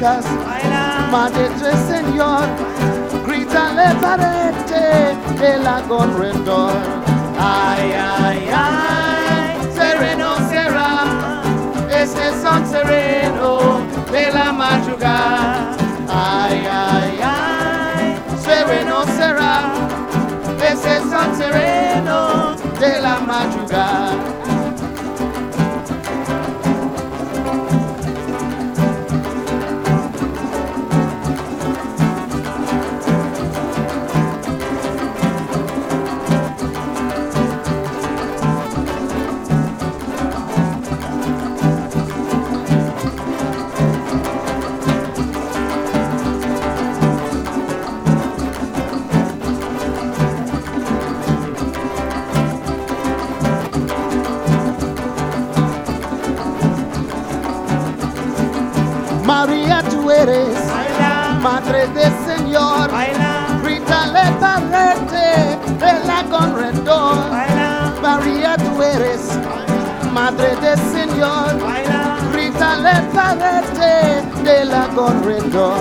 Llamarás Madre este Señor. Grítale parete eh, de la corredor. Ay, ay, ay, sereno será ese son sereno de la madrugada. Ay, ay, ay, sereno será ese son sereno de la madrugada. Eres, Madre del Señor, Rita le parete de la corredor, María tú eres, Madre del Señor, Rita le parete de la corredor.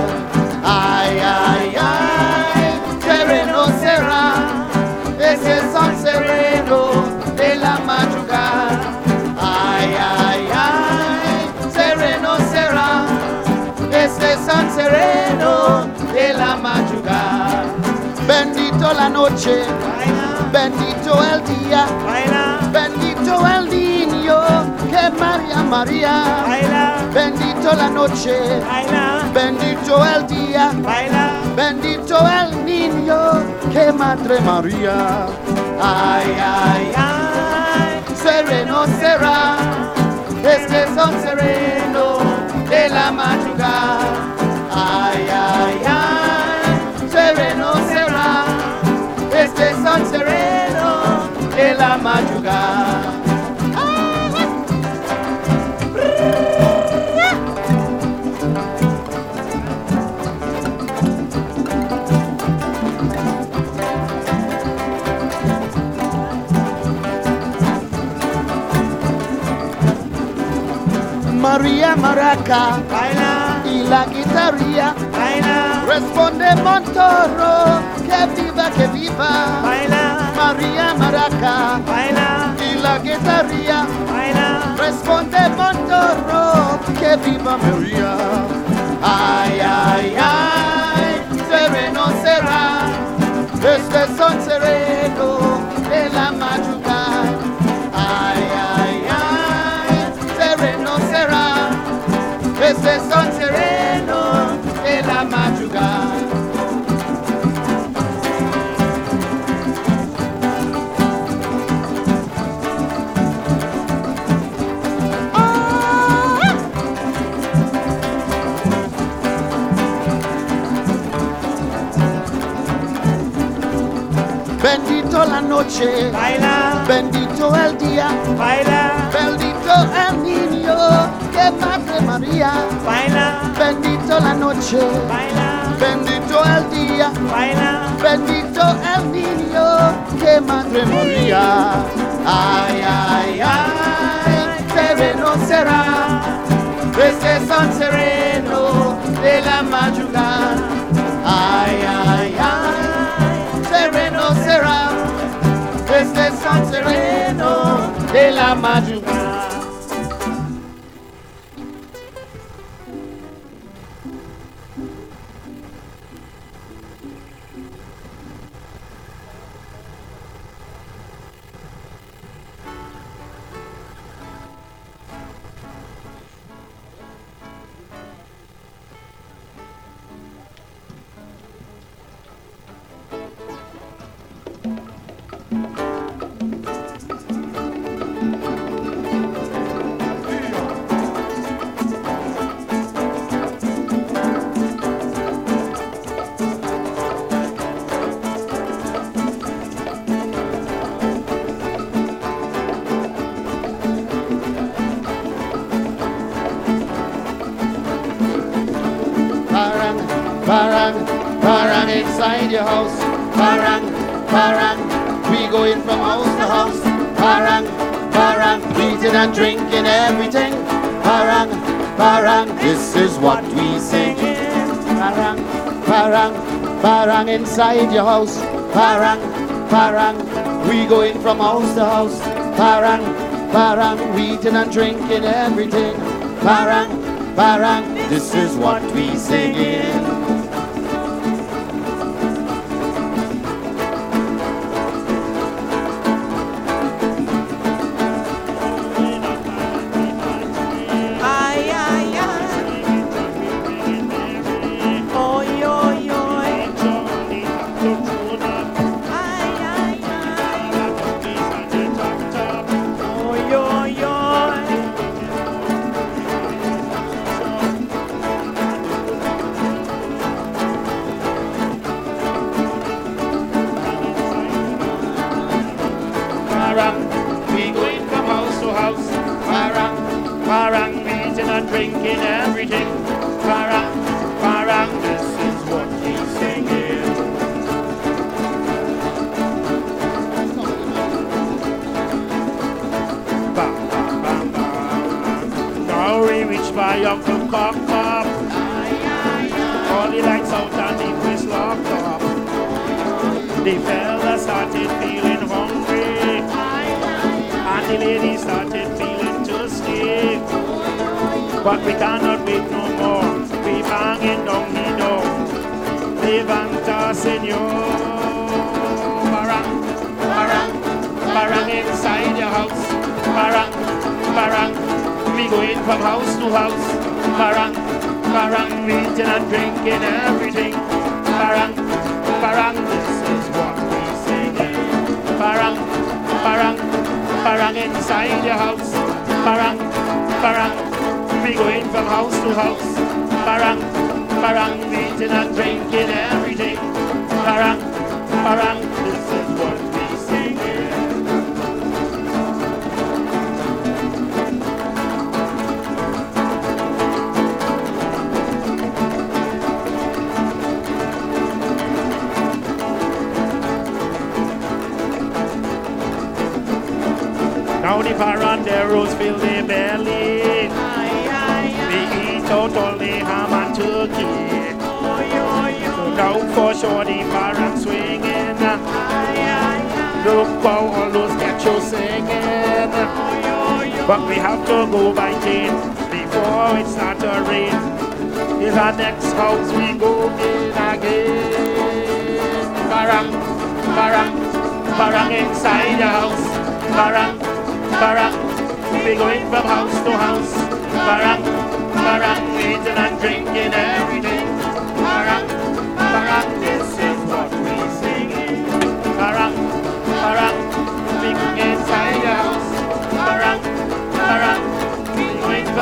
Ay, ay, ay, sereno será ese sol sereno sereno de la madrugada. Bendito la noche, bendito el día, bendito el niño que María María. Bendito la noche, bendito el día, bendito el niño que Madre María. Ay, ay, ay, sereno será este son sereno de la madrugada. Ay, ay, ay, sereno será este son sereno de la madrugada. María Maraca y la guitarría responde Montoro que viva que viva. Baila, María Maraca. Baila, y la guitarría. Responde Montoro que viva María. Ay ay ay sereno será. Este son sereno de la madrugada. Ay ay ay sereno será. Este son de la madrugada Bendito la noche, bendito el día, bendito el niño que Madre María, bendito la noche, bendito el día, bendito el niño que Madre María. Ay, ay, ay, sereno será este son sereno de la madrugada. Ay, ay, ay, sereno será este son sereno de la madrugada. Inside your house. Parang, parang, we going from house to house. Parang, parang, eating and drinking everything. Parang, parang, this is what we sing. Parang, parang, parang inside your house. Parang, parang, we going from house to house. Parang, parang, eating and drinking everything. Parang, parang, this is what we singing.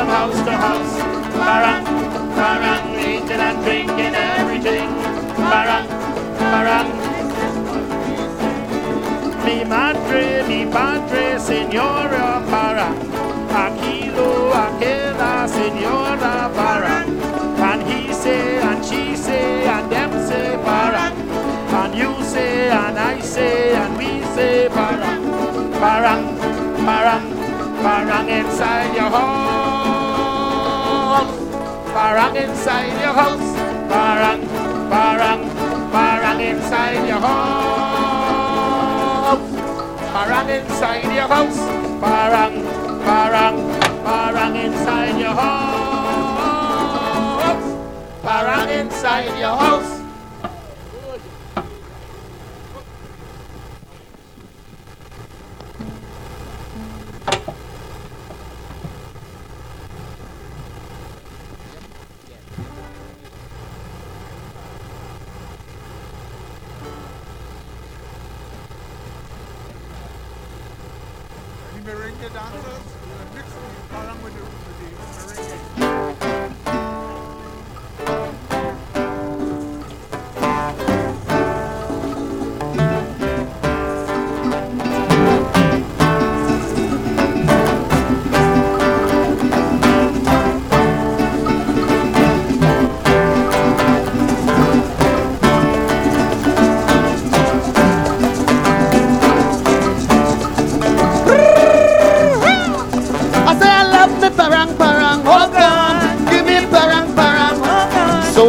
From house to house. Parang, parang, eating and drinking everything. Parang, parang. Mi madre, mi padre, señora para. Aquilo, aquella, señora para. And he say, and she say, and them say para. And you say, and I say, and we say para. Parang, parang, parang inside your house. Parang inside your house. Parang, parang, parang inside your house. Parang inside your house. Parang, parang, parang inside your house. Parang inside your house.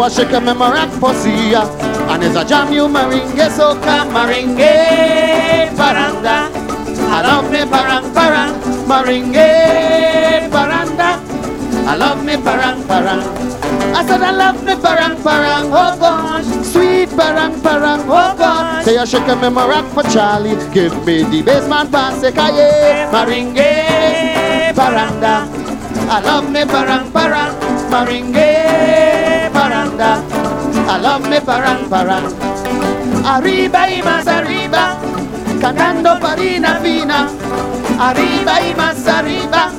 I shake a me marang pussy, yeah. and it's a jam you meringue, so come meringue paranda. I love me parang parang, meringue paranda. I love me parang parang. I said I love me parang parang, oh gosh, sweet parang parang, oh gosh. Say I shake a me for Charlie, give me the basement pass, kaye, meringue paranda. I love me parang parang, meringue paranda. I love me parang parang. Arriba y más arriba, cantando farina fina. Arriba y más arriba,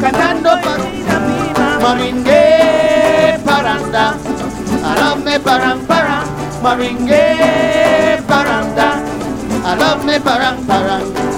cantando farina fina. Meringue paranda. I love me parang parang, meringue paranda. I love me parang parang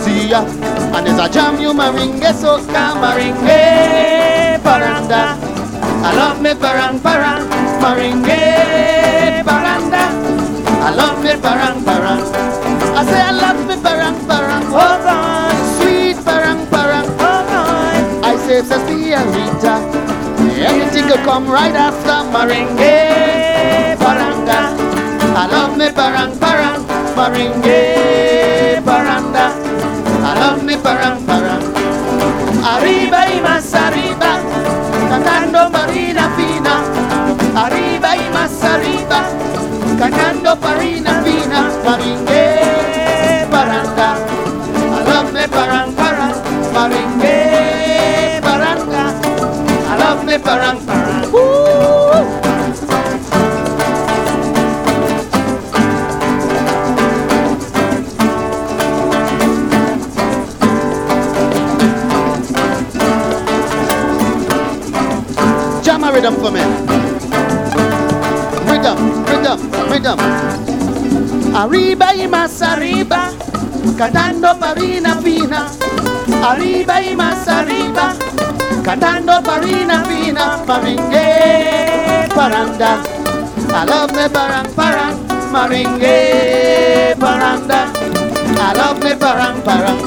ya. And as I jam you maringe, so come maringe, paranda. I love me parang parang, maringe, paranda. I love me parang parang. I say I love me parang parang, oh God, sweet parang parang, oh God. I say Sophia Rita, anything could come right after maringe, paranda. I love me parang parang, maringe, cantando parina fina. Arriba y más arriba, cantando parina fina. Maringue, paranda. I love me parang parang, maringue, paranda. I love me parang parang.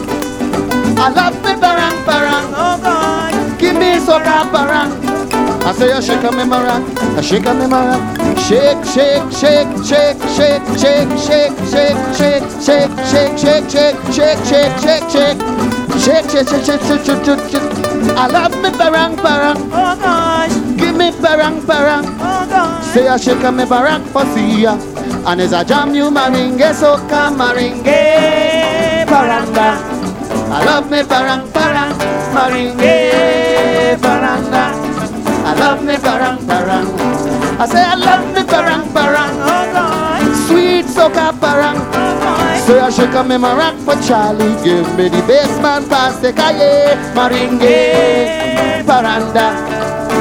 I love me parang parang. Oh God, give me soca parang. I say I shake a me marang, I shake a me marang. Shake, shake, shake, shake, shake, shake, shake, shake, shake, shake, shake, shake, shake, shake, shake, shake, shake. Shake, shake, shake, shake, shake, shake, shake, shake. I love me barang barang. Oh gosh. Give me barang barang. Oh gosh. Say I shake a me barang for see ya. And as I jam you maringe, so come maringe baranda. I love me barang barang. Maringe baranda. Love me barang barang. I say I love me barang barang. Oh. Sweet soca barang. Oh. Say I shake a me marang for Charlie. Give me the bassman pass the calle. Maringe baranda.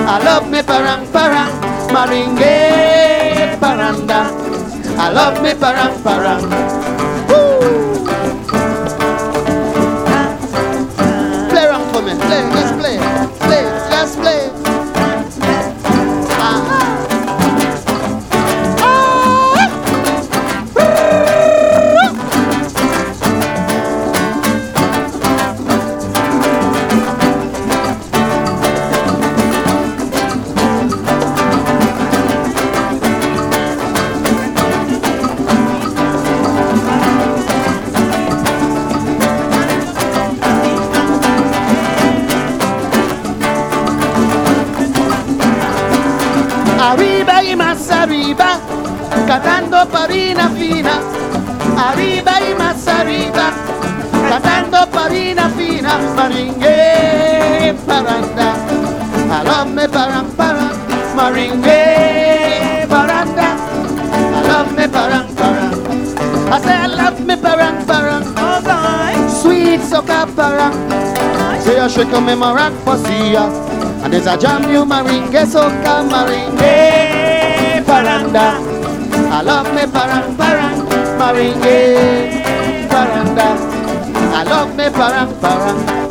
I love me barang barang. Maringe baranda. I love me barang barang. catando farina fina, arriba y mas arriba. catando farina fina, maringue paranda, alamme param param, maringue paranda, alamme param param, I say I love me param param, alright, sweet soca param, say I shake me maracpasia, and there's a jam new maringhe soca maringhe paranda. Love me parang parang maringe paranda. I love me parang parang.